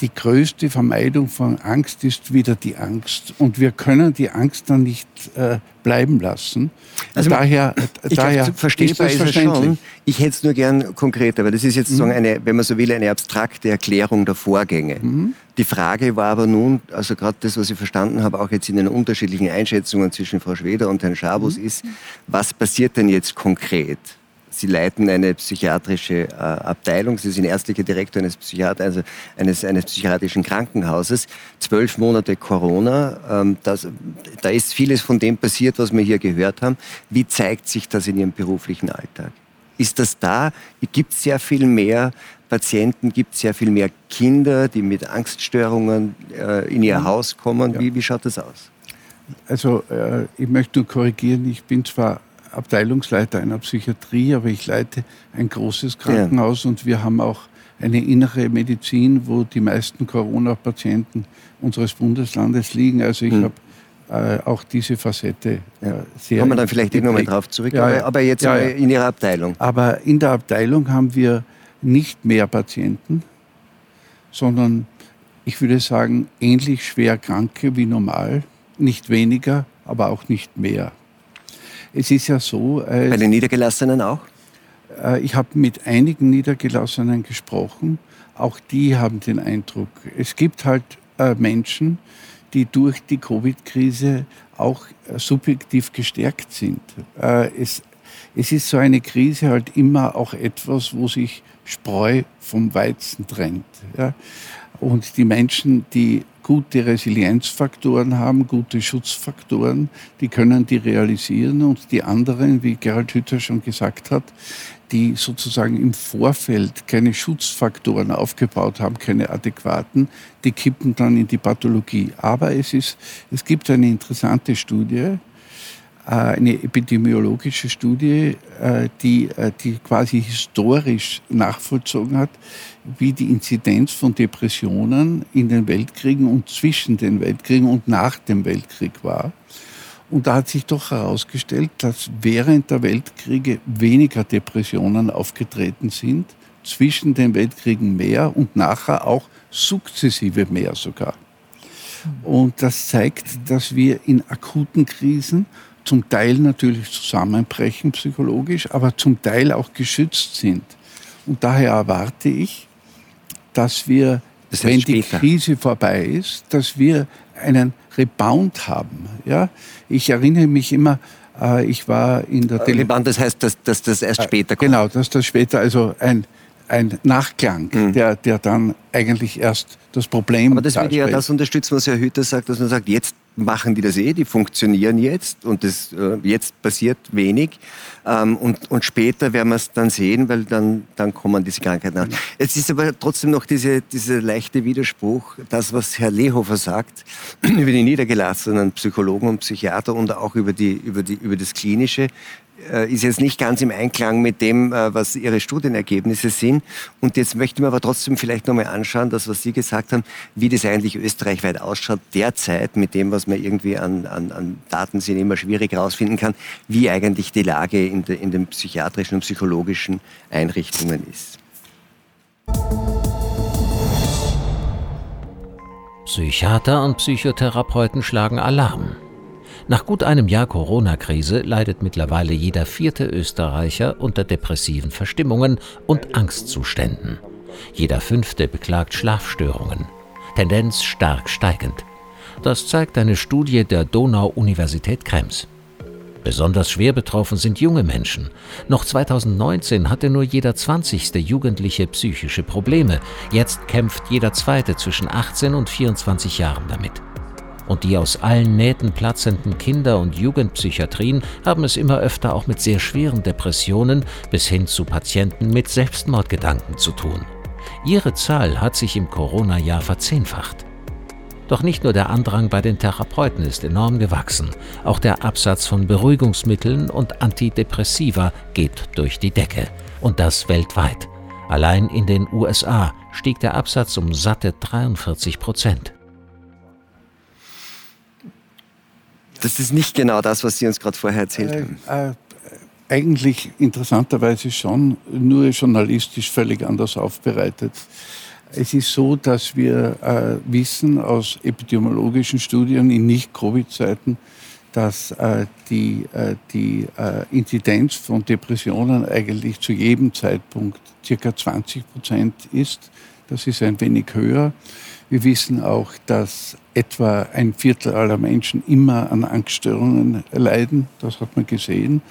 die größte Vermeidung von Angst ist wieder die Angst. Und wir können die Angst dann nicht äh, bleiben lassen. Also daher, ich daher glaub, verstehbar ist es schon. Ich hätte es nur gern konkreter, weil das ist jetzt mhm. eine, wenn man so will, eine abstrakte Erklärung der Vorgänge. Mhm. Die Frage war aber nun, also gerade das, was ich verstanden habe, auch jetzt in den unterschiedlichen Einschätzungen zwischen Frau Schweder und Herrn Schabus, mhm. ist, was passiert denn jetzt konkret? Sie leiten eine psychiatrische äh, Abteilung. Sie sind ärztlicher Direktor eines, Psychiat also eines, eines psychiatrischen Krankenhauses. Zwölf Monate Corona. Ähm, das, da ist vieles von dem passiert, was wir hier gehört haben. Wie zeigt sich das in Ihrem beruflichen Alltag? Ist das da? Gibt es sehr viel mehr Patienten? Gibt es sehr viel mehr Kinder, die mit Angststörungen äh, in ihr ja. Haus kommen? Ja. Wie, wie schaut das aus? Also äh, ich möchte nur korrigieren, ich bin zwar Abteilungsleiter einer Psychiatrie, aber ich leite ein großes Krankenhaus ja. und wir haben auch eine innere Medizin, wo die meisten Corona-Patienten unseres Bundeslandes liegen. Also ich mhm. habe äh, auch diese Facette äh, sehr. Kommen wir dann vielleicht irgendwann mal drauf zurück, ja, aber, aber, jetzt ja, in Ihrer Abteilung. Aber in der Abteilung haben wir nicht mehr Patienten, sondern ich würde sagen, ähnlich schwer Kranke wie normal, nicht weniger, aber auch nicht mehr. Es ist ja so. Äh, Bei den Niedergelassenen auch? Äh, ich habe mit einigen Niedergelassenen gesprochen. Auch die haben den Eindruck, es gibt halt äh, Menschen, die durch die Covid-Krise auch subjektiv gestärkt sind. Es, es ist so eine Krise halt immer auch etwas, wo sich Spreu vom Weizen trennt. Und die Menschen, die gute Resilienzfaktoren haben, gute Schutzfaktoren, die können die realisieren und die anderen, wie Gerald Hütter schon gesagt hat, die sozusagen im Vorfeld keine Schutzfaktoren aufgebaut haben, keine adäquaten, die kippen dann in die Pathologie. Aber es, ist, es gibt eine interessante Studie, eine epidemiologische Studie, äh, die, äh, die quasi historisch nachvollzogen hat, wie die Inzidenz von Depressionen in den Weltkriegen und zwischen den Weltkriegen und nach dem Weltkrieg war. Und da hat sich doch herausgestellt, dass während der Weltkriege weniger Depressionen aufgetreten sind, zwischen den Weltkriegen mehr und nachher auch sukzessive mehr sogar. Und das zeigt, dass wir in akuten Krisen zum Teil natürlich zusammenbrechen psychologisch, aber zum Teil auch geschützt sind. Und daher erwarte ich, dass wir, das heißt wenn später. die Krise vorbei ist, dass wir einen Rebound haben. Ja? Ich erinnere mich immer, äh, ich war in der Tele Rebound, das heißt, dass, dass das erst später kommt. Genau, dass das später, also ein, ein Nachklang, mhm. der, der dann eigentlich erst das Problem Aber das würde ja das unterstützen, was Herr Hüter sagt, dass man sagt, jetzt machen die das eh, die funktionieren jetzt und das, äh, jetzt passiert wenig. Ähm, und, und später werden wir es dann sehen, weil dann, dann kommen diese Krankheiten an. Es ist aber trotzdem noch diese, diese leichte Widerspruch, das, was Herr Lehofer sagt, über die niedergelassenen Psychologen und Psychiater und auch über, die, über, die, über das Klinische ist jetzt nicht ganz im Einklang mit dem, äh, was Ihre Studienergebnisse sind. Und jetzt möchten wir aber trotzdem vielleicht nochmal anschauen, das, was Sie gesagt haben, wie das eigentlich österreichweit ausschaut, derzeit mit dem, was man irgendwie an, an, an Daten sind, immer schwierig herausfinden kann, wie eigentlich die Lage in, de, in den psychiatrischen und psychologischen Einrichtungen ist. Psychiater und Psychotherapeuten schlagen Alarm. Nach gut einem Jahr Corona-Krise leidet mittlerweile jeder vierte Österreicher unter depressiven Verstimmungen und Angstzuständen. Jeder fünfte beklagt Schlafstörungen. Tendenz stark steigend. Das zeigt eine Studie der Donau-Universität Krems. Besonders schwer betroffen sind junge Menschen. Noch 2019 hatte nur jeder 20. Jugendliche psychische Probleme. Jetzt kämpft jeder zweite zwischen 18 und 24 Jahren damit und die aus allen Nähten platzenden Kinder- und Jugendpsychiatrien haben es immer öfter auch mit sehr schweren Depressionen bis hin zu Patienten mit Selbstmordgedanken zu tun. Ihre Zahl hat sich im Corona-Jahr verzehnfacht. Doch nicht nur der Andrang bei den Therapeuten ist enorm gewachsen, auch der Absatz von Beruhigungsmitteln und Antidepressiva geht durch die Decke. Und das weltweit. Allein in den USA stieg der Absatz um satte 43 Prozent. Das ist nicht genau das, was Sie uns gerade vorher erzählt äh, haben. Äh, eigentlich interessanterweise schon, nur journalistisch völlig anders aufbereitet. Es ist so, dass wir äh, wissen aus epidemiologischen Studien in Nicht-Covid-Zeiten, dass äh, die, äh, die äh, Inzidenz von Depressionen eigentlich zu jedem Zeitpunkt circa 20 Prozent ist. Das ist ein wenig höher. Wir wissen auch, dass etwa ein Viertel aller Menschen immer an Angststörungen leiden. Das hat man gesehen.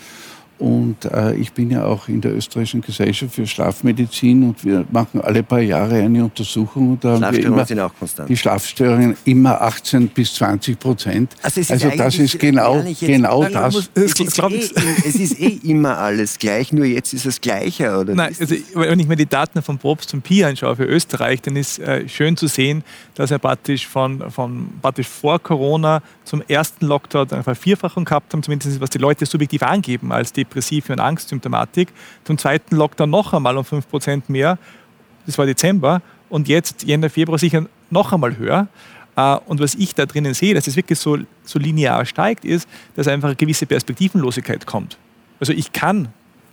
Und äh, ich bin ja auch in der österreichischen Gesellschaft für Schlafmedizin und wir machen alle paar Jahre eine Untersuchung. Und da haben wir immer sind auch konstant. Die Schlafstörungen immer 18 bis 20 Prozent. Also, ist also das ist genau, genau das. Muss, es, ist eh, es, ist eh, immer alles gleich, nur jetzt ist es gleicher. Oder Nein, also, wenn ich mir die Daten von Probst und Pi anschaue für Österreich, dann ist äh, schön zu sehen, dass er praktisch von, von praktisch vor Corona zum ersten Lockdown eine Vervierfachung gehabt haben, zumindest was die Leute subjektiv angeben als die depressive und Angstsymptomatik. Zum zweiten Lockdown noch einmal um 5% mehr. das war Dezember, und jetzt Jänner, Februar sicher noch einmal höher. Äh, und was ich da drinnen sehe, dass es wirklich so, so linear steigt, ist, dass einfach eine gewisse Perspektivenlosigkeit kommt. Also ich kann,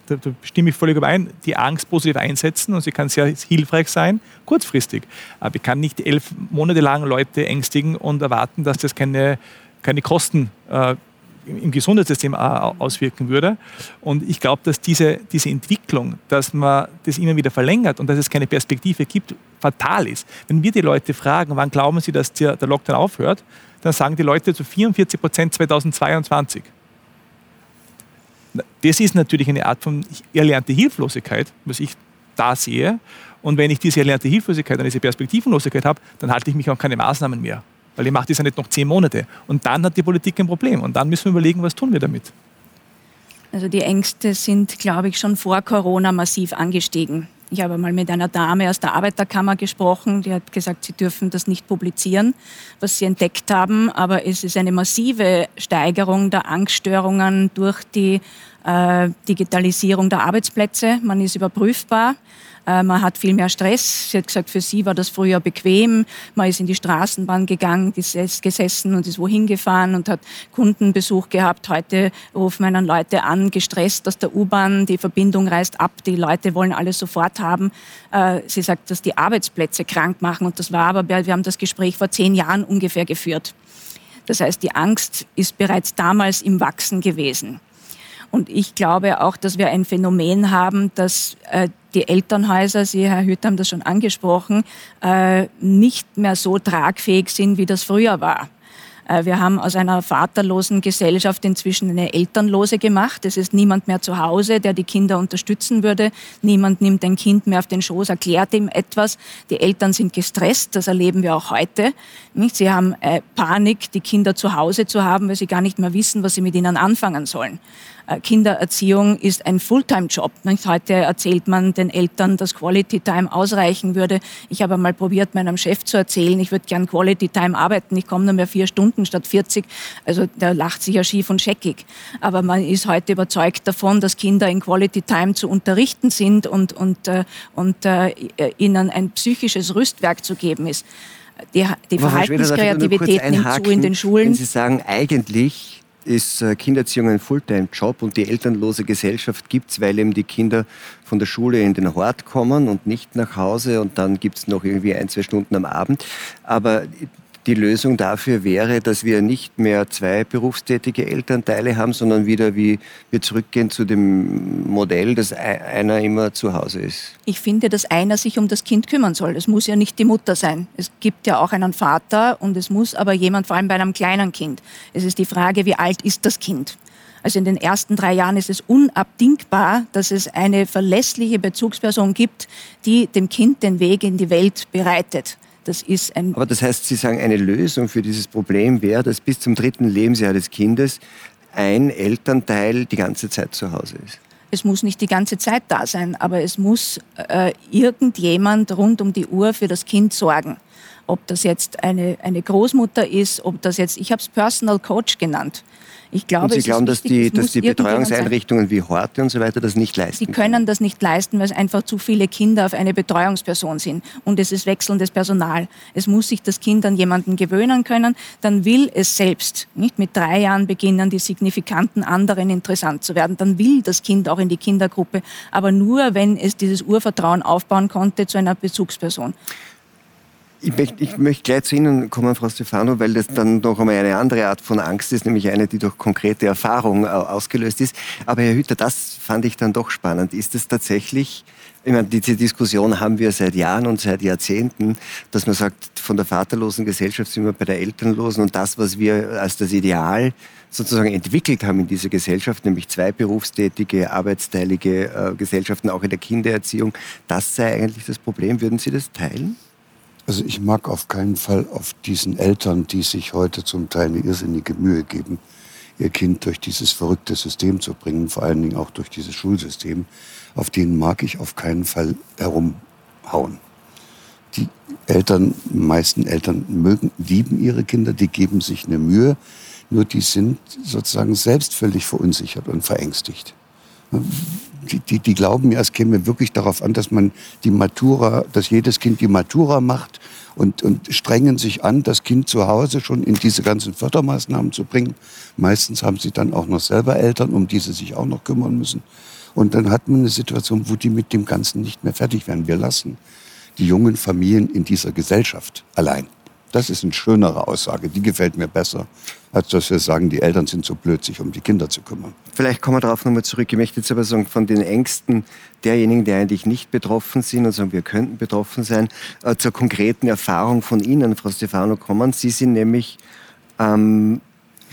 da, da stimme ich völlig überein, die Angst positiv einsetzen und sie kann sehr hilfreich sein, kurzfristig. Aber ich kann nicht elf Monate lang Leute ängstigen und erwarten, dass das keine, keine Kosten äh, im Gesundheitssystem auswirken würde. Und ich glaube, dass diese, diese Entwicklung, dass man das immer wieder verlängert und dass es keine Perspektive gibt, fatal ist. Wenn wir die Leute fragen, wann glauben sie, dass der, Lockdown aufhört, dann sagen die Leute zu 44 Prozent 2022. Das ist natürlich eine Art von erlernte Hilflosigkeit, was ich da sehe. Und wenn ich diese erlernte Hilflosigkeit und diese Perspektivenlosigkeit habe, dann halte ich mich auch keine Maßnahmen mehr. Weil die macht das ja nicht noch zehn Monate. Und dann hat die Politik ein Problem. Und dann müssen wir überlegen, was tun wir damit. Also die Ängste sind, glaube ich, schon vor Corona massiv angestiegen. Ich habe mal mit einer Dame aus der Arbeiterkammer gesprochen, die hat gesagt, sie dürfen das nicht publizieren, was sie entdeckt haben, aber es ist eine massive Steigerung der Angststörungen durch die äh, Digitalisierung der Arbeitsplätze. Man ist überprüfbar. Äh, man hat viel mehr Stress. Sie hat gesagt, für sie war das früher bequem. Man ist in die Straßenbahn gegangen, gesessen und ist wohin gefahren und hat Kundenbesuch gehabt. Heute rufen einen Leute an, gestresst aus der U-Bahn, die Verbindung reißt ab, die Leute wollen alles sofort haben. Äh, sie sagt, dass die Arbeitsplätze krank machen und das war aber, wir haben das Gespräch vor zehn Jahren ungefähr geführt. Das heißt, die Angst ist bereits damals im Wachsen gewesen. Und ich glaube auch, dass wir ein Phänomen haben, dass äh, die Elternhäuser, Sie, Herr Hütter, haben das schon angesprochen, äh, nicht mehr so tragfähig sind, wie das früher war. Äh, wir haben aus einer vaterlosen Gesellschaft inzwischen eine elternlose gemacht. Es ist niemand mehr zu Hause, der die Kinder unterstützen würde. Niemand nimmt ein Kind mehr auf den Schoß, erklärt ihm etwas. Die Eltern sind gestresst, das erleben wir auch heute. Sie haben Panik, die Kinder zu Hause zu haben, weil sie gar nicht mehr wissen, was sie mit ihnen anfangen sollen. Äh, Kindererziehung ist ein Fulltime-Job. Heute erzählt man den Eltern, dass Quality Time ausreichen würde. Ich habe einmal probiert, meinem Chef zu erzählen, ich würde gern Quality Time arbeiten. Ich komme nur mehr vier Stunden statt 40. Also der lacht sich ja schief und scheckig. Aber man ist heute überzeugt davon, dass Kinder in Quality Time zu unterrichten sind und, und, äh, und äh, ihnen ein psychisches Rüstwerk zu geben ist. Die, die Verhaltenskreativität nimmt zu in den Schulen. Wenn Sie sagen, eigentlich ist äh, Kindererziehung ein Fulltime-Job und die elternlose Gesellschaft gibt es, weil eben die Kinder von der Schule in den Hort kommen und nicht nach Hause und dann gibt es noch irgendwie ein, zwei Stunden am Abend. Aber die Lösung dafür wäre, dass wir nicht mehr zwei berufstätige Elternteile haben, sondern wieder wie wir zurückgehen zu dem Modell, dass einer immer zu Hause ist. Ich finde, dass einer sich um das Kind kümmern soll. Es muss ja nicht die Mutter sein. Es gibt ja auch einen Vater und es muss aber jemand, vor allem bei einem kleinen Kind. Es ist die Frage, wie alt ist das Kind? Also in den ersten drei Jahren ist es unabdingbar, dass es eine verlässliche Bezugsperson gibt, die dem Kind den Weg in die Welt bereitet. Das ist ein Aber das heißt, Sie sagen, eine Lösung für dieses Problem wäre, dass bis zum dritten Lebensjahr des Kindes ein Elternteil die ganze Zeit zu Hause ist. Es muss nicht die ganze Zeit da sein, aber es muss äh, irgendjemand rund um die Uhr für das Kind sorgen. Ob das jetzt eine, eine Großmutter ist, ob das jetzt, ich habe es Personal Coach genannt. Ich glaube, und Sie glauben, dass die, dass die Betreuungseinrichtungen wie Horte und so weiter das nicht leisten Sie können, können das nicht leisten, weil es einfach zu viele Kinder auf eine Betreuungsperson sind. Und es ist wechselndes Personal. Es muss sich das Kind an jemanden gewöhnen können. Dann will es selbst nicht mit drei Jahren beginnen, die signifikanten anderen interessant zu werden. Dann will das Kind auch in die Kindergruppe. Aber nur, wenn es dieses Urvertrauen aufbauen konnte zu einer Bezugsperson. Ich möchte, ich möchte gleich zu Ihnen kommen, Frau Stefano, weil das dann noch einmal eine andere Art von Angst ist, nämlich eine, die durch konkrete Erfahrung äh, ausgelöst ist. Aber Herr Hütter, das fand ich dann doch spannend. Ist es tatsächlich, ich meine, diese Diskussion haben wir seit Jahren und seit Jahrzehnten, dass man sagt, von der vaterlosen Gesellschaft sind wir bei der elternlosen und das, was wir als das Ideal sozusagen entwickelt haben in dieser Gesellschaft, nämlich zwei berufstätige, arbeitsteilige äh, Gesellschaften, auch in der Kindererziehung, das sei eigentlich das Problem. Würden Sie das teilen? Also ich mag auf keinen Fall auf diesen Eltern, die sich heute zum Teil eine irrsinnige Mühe geben, ihr Kind durch dieses verrückte System zu bringen, vor allen Dingen auch durch dieses Schulsystem, auf denen mag ich auf keinen Fall herumhauen. Die Eltern, meisten Eltern mögen, lieben ihre Kinder, die geben sich eine Mühe, nur die sind sozusagen selbst völlig verunsichert und verängstigt. Die, die, die, glauben ja, es käme wirklich darauf an, dass man die Matura, dass jedes Kind die Matura macht und, und strengen sich an, das Kind zu Hause schon in diese ganzen Fördermaßnahmen zu bringen. Meistens haben sie dann auch noch selber Eltern, um die sie sich auch noch kümmern müssen. Und dann hat man eine Situation, wo die mit dem Ganzen nicht mehr fertig werden. Wir lassen die jungen Familien in dieser Gesellschaft allein. Das ist eine schönere Aussage, die gefällt mir besser, als dass wir sagen, die Eltern sind so blöd, sich um die Kinder zu kümmern. Vielleicht kommen wir darauf nochmal zurück. Ich möchte jetzt aber sagen, von den Ängsten derjenigen, die eigentlich nicht betroffen sind und sagen, wir könnten betroffen sein, äh, zur konkreten Erfahrung von Ihnen, Frau Stefano, kommen. Sie sind nämlich ähm,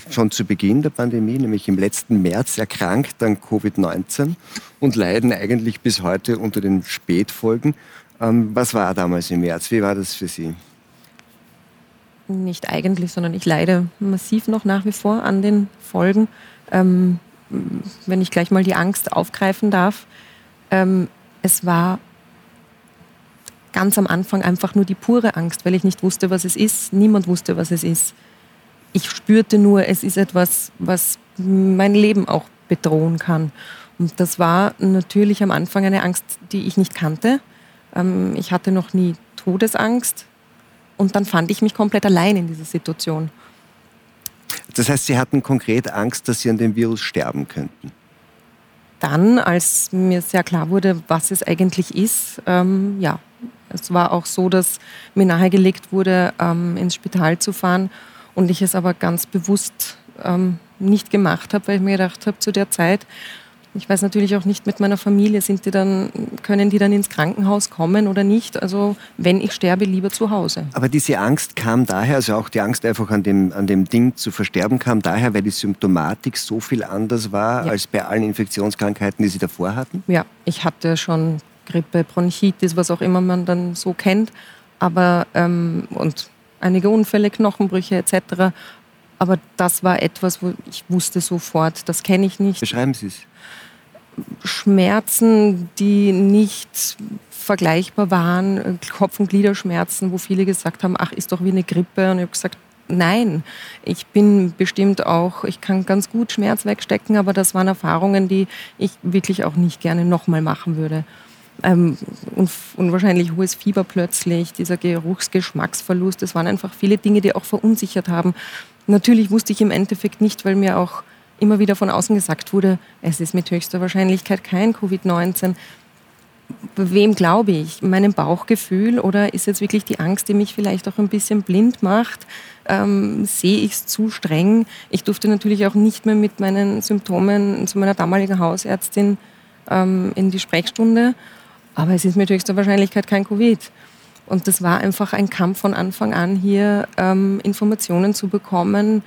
schon zu Beginn der Pandemie, nämlich im letzten März, erkrankt an Covid-19 und leiden eigentlich bis heute unter den Spätfolgen. Ähm, was war damals im März? Wie war das für Sie? Nicht eigentlich, sondern ich leide massiv noch nach wie vor an den Folgen. Ähm, wenn ich gleich mal die Angst aufgreifen darf. Ähm, es war ganz am Anfang einfach nur die pure Angst, weil ich nicht wusste, was es ist. Niemand wusste, was es ist. Ich spürte nur, es ist etwas, was mein Leben auch bedrohen kann. Und das war natürlich am Anfang eine Angst, die ich nicht kannte. Ähm, ich hatte noch nie Todesangst. Und dann fand ich mich komplett allein in dieser Situation. Das heißt, Sie hatten konkret Angst, dass Sie an dem Virus sterben könnten? Dann, als mir sehr klar wurde, was es eigentlich ist, ähm, ja. Es war auch so, dass mir nahegelegt wurde, ähm, ins Spital zu fahren und ich es aber ganz bewusst ähm, nicht gemacht habe, weil ich mir gedacht habe, zu der Zeit, ich weiß natürlich auch nicht mit meiner Familie, sind die dann, können die dann ins Krankenhaus kommen oder nicht? Also wenn ich sterbe, lieber zu Hause. Aber diese Angst kam daher, also auch die Angst einfach an dem, an dem Ding zu versterben, kam daher, weil die Symptomatik so viel anders war ja. als bei allen Infektionskrankheiten, die Sie davor hatten? Ja, ich hatte schon Grippe, Bronchitis, was auch immer man dann so kennt, aber ähm, und einige Unfälle, Knochenbrüche etc. Aber das war etwas, wo ich wusste sofort, das kenne ich nicht. Beschreiben Sie es. Schmerzen, die nicht vergleichbar waren, Kopf- und Gliederschmerzen, wo viele gesagt haben, ach, ist doch wie eine Grippe. Und ich habe gesagt, nein, ich bin bestimmt auch, ich kann ganz gut Schmerz wegstecken, aber das waren Erfahrungen, die ich wirklich auch nicht gerne nochmal machen würde. Ähm, unwahrscheinlich hohes Fieber plötzlich, dieser Geruchsgeschmacksverlust, das waren einfach viele Dinge, die auch verunsichert haben. Natürlich wusste ich im Endeffekt nicht, weil mir auch immer wieder von außen gesagt wurde, es ist mit höchster Wahrscheinlichkeit kein Covid-19. Wem glaube ich? Meinem Bauchgefühl oder ist jetzt wirklich die Angst, die mich vielleicht auch ein bisschen blind macht? Ähm, sehe ich es zu streng? Ich durfte natürlich auch nicht mehr mit meinen Symptomen zu meiner damaligen Hausärztin ähm, in die Sprechstunde, aber es ist mit höchster Wahrscheinlichkeit kein Covid. Und das war einfach ein Kampf von Anfang an, hier ähm, Informationen zu bekommen,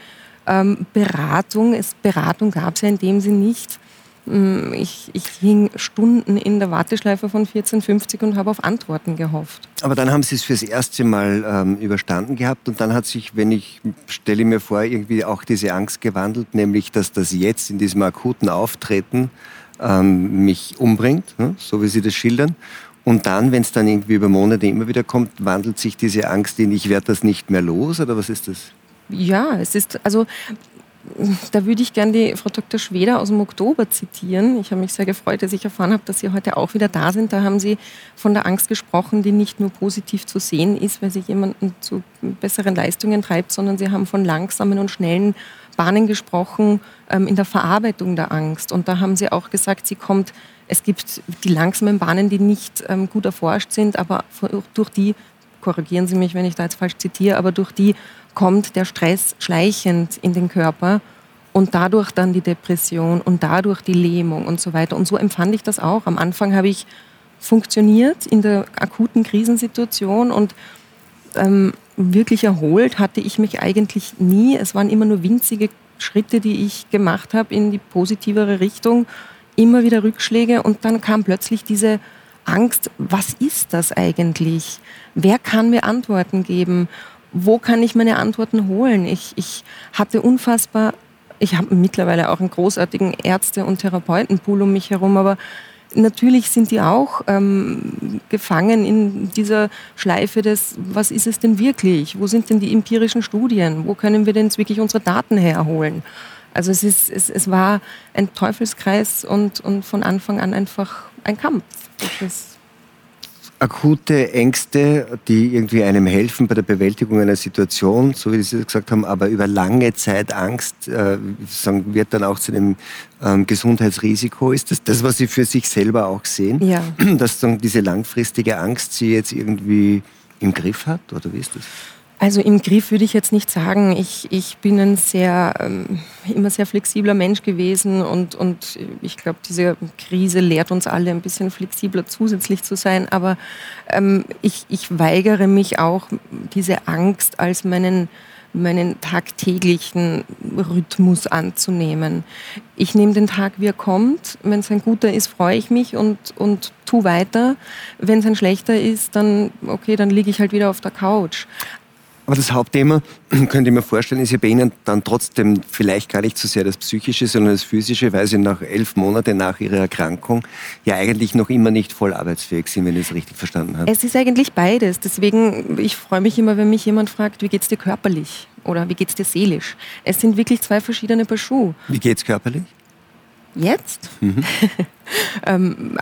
ähm, Beratung, es, Beratung gab es ja in dem Sinn nicht. Mm, ich, ich, hing Stunden in der Warteschleife von 1450 und habe auf Antworten gehofft. Aber dann haben Sie es fürs erste Mal ähm, überstanden gehabt und dann hat sich, wenn ich stelle mir vor, irgendwie auch diese Angst gewandelt, nämlich dass das jetzt in diesem akuten Auftreten ähm, mich umbringt, ne, so wie Sie das schildern. Und dann, wenn es dann irgendwie über Monate immer wieder kommt, wandelt sich diese Angst in, ich werde das nicht mehr los oder was ist das? Ja, es ist, also da würde ich gerne die Frau Dr. Schweder aus dem Oktober zitieren. Ich habe mich sehr gefreut, dass ich erfahren habe, dass Sie heute auch wieder da sind. Da haben Sie von der Angst gesprochen, die nicht nur positiv zu sehen ist, weil sie jemanden zu besseren Leistungen treibt, sondern Sie haben von langsamen und schnellen Bahnen gesprochen ähm, in der Verarbeitung der Angst. Und da haben Sie auch gesagt, sie kommt, es gibt die langsamen Bahnen, die nicht ähm, gut erforscht sind, aber durch die, korrigieren Sie mich, wenn ich da jetzt falsch zitiere, aber durch die kommt der Stress schleichend in den Körper und dadurch dann die Depression und dadurch die Lähmung und so weiter. Und so empfand ich das auch. Am Anfang habe ich funktioniert in der akuten Krisensituation und ähm, wirklich erholt hatte ich mich eigentlich nie. Es waren immer nur winzige Schritte, die ich gemacht habe in die positivere Richtung, immer wieder Rückschläge und dann kam plötzlich diese Angst, was ist das eigentlich? Wer kann mir Antworten geben? wo kann ich meine Antworten holen? Ich, ich hatte unfassbar, ich habe mittlerweile auch einen großartigen Ärzte- und Therapeutenpool um mich herum, aber natürlich sind die auch ähm, gefangen in dieser Schleife des, was ist es denn wirklich? Wo sind denn die empirischen Studien? Wo können wir denn jetzt wirklich unsere Daten herholen? Also es, ist, es, es war ein Teufelskreis und, und von Anfang an einfach ein Kampf. akute Ängste, die irgendwie einem helfen bei der Bewältigung einer Situation, so wie Sie gesagt haben, aber über lange Zeit Angst äh, sagen, wird dann auch zu einem ähm, Gesundheitsrisiko. Ist das das, was Sie für sich selber auch sehen? Ja. Dass sagen, diese langfristige Angst Sie jetzt irgendwie im Griff hat? Oder wie ist das? Also im Griff würde ich jetzt nicht sagen. Ich, ich bin ein sehr, ähm, immer sehr flexibler Mensch gewesen und, und ich glaube, diese Krise lehrt uns alle ein bisschen flexibler zusätzlich zu sein. Aber ähm, ich, ich weigere mich auch, diese Angst als meinen, meinen tagtäglichen Rhythmus anzunehmen. Ich nehme den Tag, wie er kommt. Wenn es ein guter ist, freue ich mich und, und tu weiter. Wenn es ein schlechter ist, dann, okay, dann liege ich halt wieder auf der Couch. Aber das Hauptthema, könnte ich mir vorstellen, ist ja bei Ihnen dann trotzdem vielleicht gar nicht so sehr das Psychische, sondern das Physische, weil Sie nach elf Monaten nach Ihrer Erkrankung ja eigentlich noch immer nicht voll arbeitsfähig sind, wenn ich es richtig verstanden habe. Es ist eigentlich beides. Deswegen, ich freue mich immer, wenn mich jemand fragt, wie geht es dir körperlich oder wie geht es dir seelisch? Es sind wirklich zwei verschiedene Paar Schuhe. Wie geht es körperlich? Jetzt? Mhm. ähm,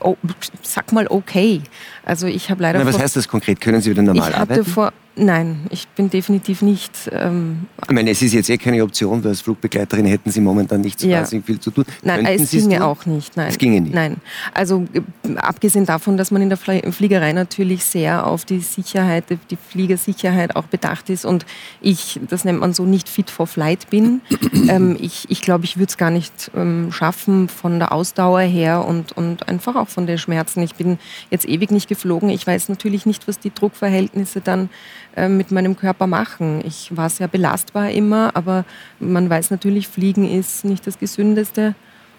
oh, sag mal okay. Also ich habe leider. Na, was heißt das konkret? Können Sie wieder normal ich arbeiten? Vor, nein, ich bin definitiv nicht. Ähm, ich meine, es ist jetzt eh keine Option, weil als Flugbegleiterin hätten Sie momentan nicht so ja. wahnsinnig viel zu tun. Nein, Könnten es ginge auch nicht. Nein. Es ginge nicht. Nein. Also äh, abgesehen davon, dass man in der Fliegerei natürlich sehr auf die Sicherheit, die Fliegersicherheit auch bedacht ist und ich, das nennt man so, nicht fit for flight bin. ähm, ich glaube, ich, glaub, ich würde es gar nicht ähm, schaffen von der Ausdauer her und, und einfach auch von den Schmerzen. Ich bin jetzt ewig nicht geflogen. Ich weiß natürlich nicht, was die Druckverhältnisse dann mit meinem Körper machen. Ich war sehr belastbar immer, aber man weiß natürlich, Fliegen ist nicht das Gesündeste.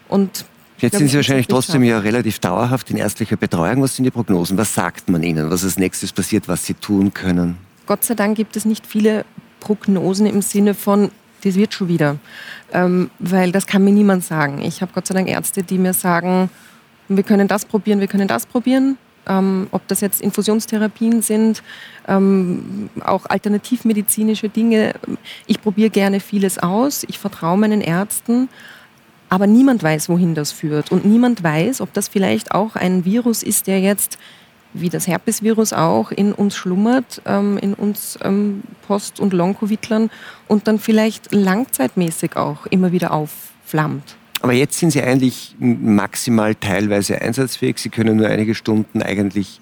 Und Jetzt sind Sie wahrscheinlich trotzdem ja relativ dauerhaft in ärztlicher Betreuung. Was sind die Prognosen? Was sagt man Ihnen, was als nächstes passiert, was Sie tun können? Gott sei Dank gibt es nicht viele Prognosen im Sinne von, das wird schon wieder. Ähm, weil das kann mir niemand sagen. Ich habe Gott sei Dank Ärzte, die mir sagen, wir können das probieren, wir können das probieren. Ähm, ob das jetzt Infusionstherapien sind, ähm, auch alternativmedizinische Dinge. Ich probiere gerne vieles aus. Ich vertraue meinen Ärzten. Aber niemand weiß, wohin das führt. Und niemand weiß, ob das vielleicht auch ein Virus ist, der jetzt, wie das Herpesvirus auch, in uns schlummert, ähm, in uns ähm, Post- und Long-Covidlern und dann vielleicht langzeitmäßig auch immer wieder aufflammt. Aber jetzt sind Sie eigentlich maximal teilweise einsatzfähig. Sie können nur einige Stunden eigentlich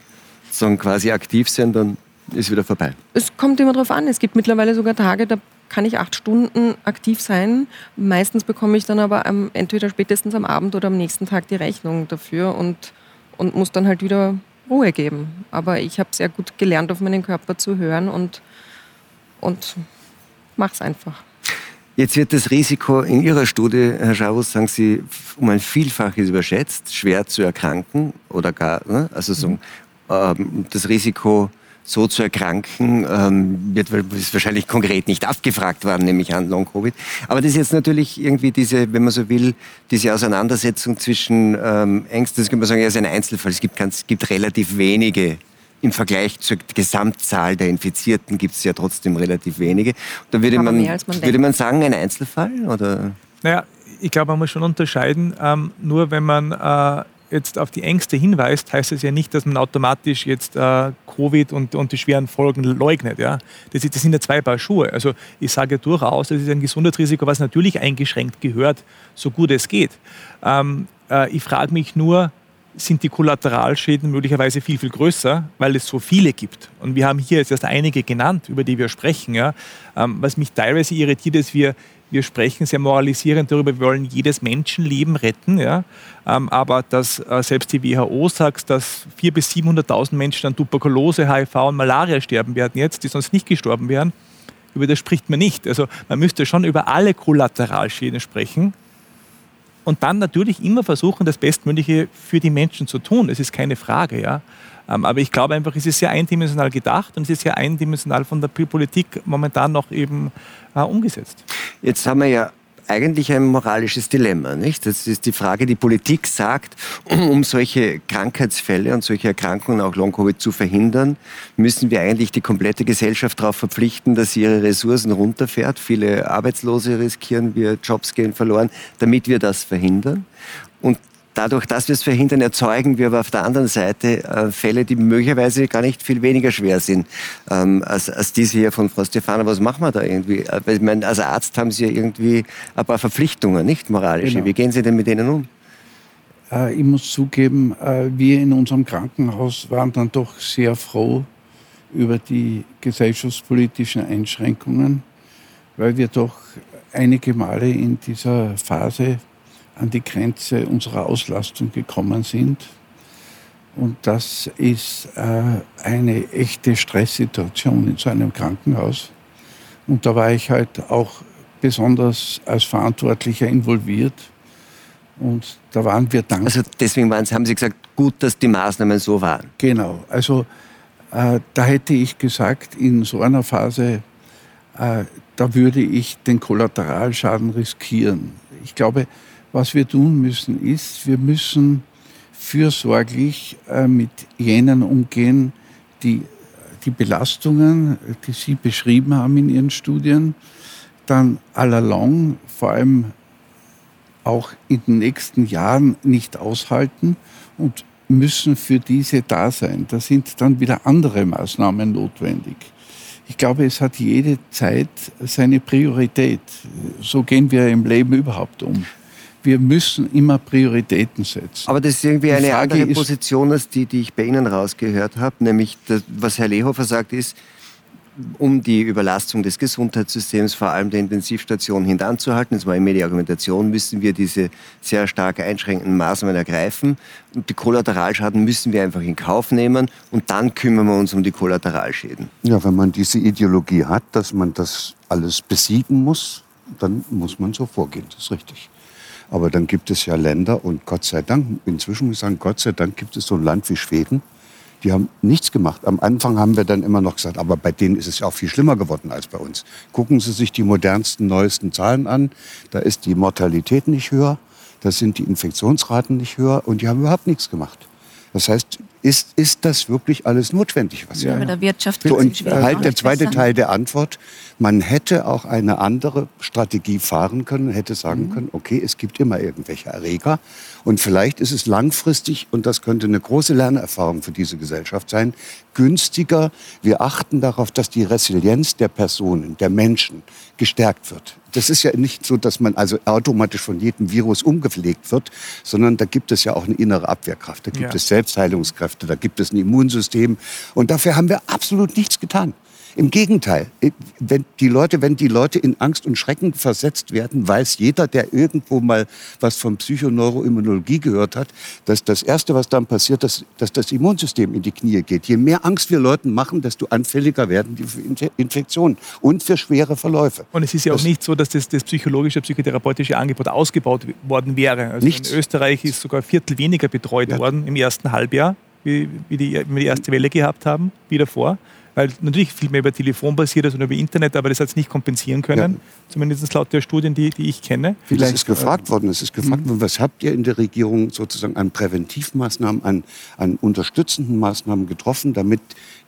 sagen, quasi aktiv sein, dann ist wieder vorbei. Es kommt immer darauf an. Es gibt mittlerweile sogar Tage, da kann ich acht Stunden aktiv sein. Meistens bekomme ich dann aber am, entweder spätestens am Abend oder am nächsten Tag die Rechnung dafür und, und muss dann halt wieder Ruhe geben. Aber ich habe sehr gut gelernt, auf meinen Körper zu hören und, und es einfach. Jetzt wird das Risiko in Ihrer Studie, Herr Schavus, sagen Sie, um ein Vielfaches überschätzt, schwer zu erkranken oder gar, ne? also so, mhm. ähm, das Risiko, so zu erkranken, ähm, wird ist wahrscheinlich konkret nicht abgefragt worden, nämlich an Long-Covid. Aber das ist jetzt natürlich irgendwie diese, wenn man so will, diese Auseinandersetzung zwischen ähm, Ängsten, das kann man sagen, er ist ein Einzelfall. Es gibt, ganz, gibt relativ wenige im Vergleich zur Gesamtzahl der Infizierten gibt es ja trotzdem relativ wenige. Da würde man, man würde man sagen, ein Einzelfall? Oder? Naja, ich glaube, man muss schon unterscheiden. Ähm, nur wenn man äh, jetzt auf die Ängste hinweist, heißt das ja nicht, dass man automatisch jetzt äh, Covid und, und die schweren Folgen leugnet. Ja? Das, das sind ja zwei Paar Schuhe. Also ich sage durchaus, das ist ein Gesundheitsrisiko, was natürlich eingeschränkt gehört, so gut es geht. Ähm, äh, ich frage mich nur, sind die Kollateralschäden möglicherweise viel, viel größer, weil es so viele gibt. Und wir haben hier jetzt erst einige genannt, über die wir sprechen. Ja. Ähm, was mich teilweise irritiert, ist, wir, wir sprechen sehr moralisierend darüber, wir wollen jedes Menschenleben retten. Ja. Ähm, aber dass äh, selbst die WHO sagt, dass 400.000 bis 700.000 Menschen an Tuberkulose, HIV und Malaria sterben werden jetzt, die sonst nicht gestorben wären, über das spricht man nicht. Also man müsste schon über alle Kollateralschäden sprechen und dann natürlich immer versuchen, das Bestmögliche für die Menschen zu tun. Das ist keine Frage, ja. Ähm, aber ich glaube einfach, es ist sehr eindimensional gedacht und es ist sehr eindimensional von der Politik momentan noch eben äh, umgesetzt. Jetzt haben wir ja eigentlich ein moralisches Dilemma. Nicht? Das ist die Frage, die Politik sagt, um solche Krankheitsfälle und solche Erkrankungen, auch Long-Covid, zu verhindern, müssen wir eigentlich die komplette Gesellschaft darauf verpflichten, dass sie ihre Ressourcen runterfährt. Viele Arbeitslose riskieren wir, Jobs gehen verloren, damit wir das verhindern. Und dadurch, dass wir es verhindern, erzeugen wir aber auf der anderen Seite äh, Fälle, die möglicherweise gar nicht viel weniger schwer sind ähm, als, als diese hier von Frau Stefana. Was machen wir da irgendwie? Äh, ich meine, als Arzt haben Sie ja irgendwie ein paar Verpflichtungen, nicht moralische. Genau. Wie gehen Sie denn mit denen um? Äh, ich muss zugeben, äh, wir in unserem Krankenhaus waren dann doch sehr froh über die gesellschaftspolitischen Einschränkungen, weil wir doch einige Male in dieser Phase an die Grenze unserer Auslastung gekommen sind. Und das ist äh, eine echte Stresssituation in so einem Krankenhaus. Und da war ich halt auch besonders als Verantwortlicher involviert. Und da waren wir dankbar. Also deswegen waren, haben Sie gesagt, gut, dass die Maßnahmen so waren. Genau. Also äh, da hätte ich gesagt, in so einer Phase, äh, da würde ich den Kollateralschaden riskieren. Ich glaube, was wir tun müssen, ist, wir müssen fürsorglich äh, mit jenen umgehen, die die Belastungen, die Sie beschrieben haben in Ihren Studien, dann allalong, vor allem auch in den nächsten Jahren nicht aushalten und müssen für diese da sein. Da sind dann wieder andere Maßnahmen notwendig. Ich glaube, es hat jede Zeit seine Priorität. So gehen wir im Leben überhaupt um wir müssen immer Prioritäten setzen. Aber das ist irgendwie eine andere Position als die, die ich bei Ihnen rausgehört habe, nämlich das, was Herr Lehofer sagt, ist, um die Überlastung des Gesundheitssystems, vor allem der Intensivstationen, hintanzuhalten, das war immer die Argumentation, müssen wir diese sehr stark einschränkenden Maßnahmen ergreifen. Und die Kollateralschaden müssen wir einfach in Kauf nehmen und dann kümmern wir uns um die Kollateralschäden. Ja, wenn man diese Ideologie hat, dass man das alles besiegen muss, dann muss man so vorgehen, das ist richtig. Aber dann gibt es ja Länder und Gott sei Dank, inzwischen muss ich sagen, Gott sei Dank gibt es so ein Land wie Schweden, die haben nichts gemacht. Am Anfang haben wir dann immer noch gesagt, aber bei denen ist es ja auch viel schlimmer geworden als bei uns. Gucken Sie sich die modernsten, neuesten Zahlen an. Da ist die Mortalität nicht höher, da sind die Infektionsraten nicht höher und die haben überhaupt nichts gemacht. Das heißt, ist, ist das wirklich alles notwendig, was ja, der Wirtschaft so, und halt der zweite Teil der Antwort. Man hätte auch eine andere Strategie fahren können, hätte sagen mhm. können, okay, es gibt immer irgendwelche Erreger. Und vielleicht ist es langfristig, und das könnte eine große Lernerfahrung für diese Gesellschaft sein, günstiger. Wir achten darauf, dass die Resilienz der Personen, der Menschen gestärkt wird. Das ist ja nicht so, dass man also automatisch von jedem Virus umgepflegt wird, sondern da gibt es ja auch eine innere Abwehrkraft, da gibt ja. es Selbstheilungskräfte, da gibt es ein Immunsystem. Und dafür haben wir absolut nichts getan. Im Gegenteil, wenn die Leute, wenn die Leute in Angst und Schrecken versetzt werden, weiß jeder, der irgendwo mal was von Psychoneuroimmunologie gehört hat, dass das Erste, was dann passiert, dass, dass das Immunsystem in die Knie geht. Je mehr Angst wir Leuten machen, desto anfälliger werden die für Infektionen und für schwere Verläufe. Und es ist ja das auch nicht so, dass das, das psychologische, psychotherapeutische Angebot ausgebaut worden wäre. Also nichts. in Österreich ist sogar ein Viertel weniger betreut ja. worden im ersten Halbjahr, wie, wie, die, wie wir die erste Welle gehabt haben, wie davor weil natürlich viel mehr über Telefon basiert als über Internet, aber das hat es nicht kompensieren können, ja. zumindest laut der Studien, die, die ich kenne. Vielleicht ist gefragt worden, es ist gefragt mhm. worden, was habt ihr in der Regierung sozusagen an Präventivmaßnahmen, an, an unterstützenden Maßnahmen getroffen, damit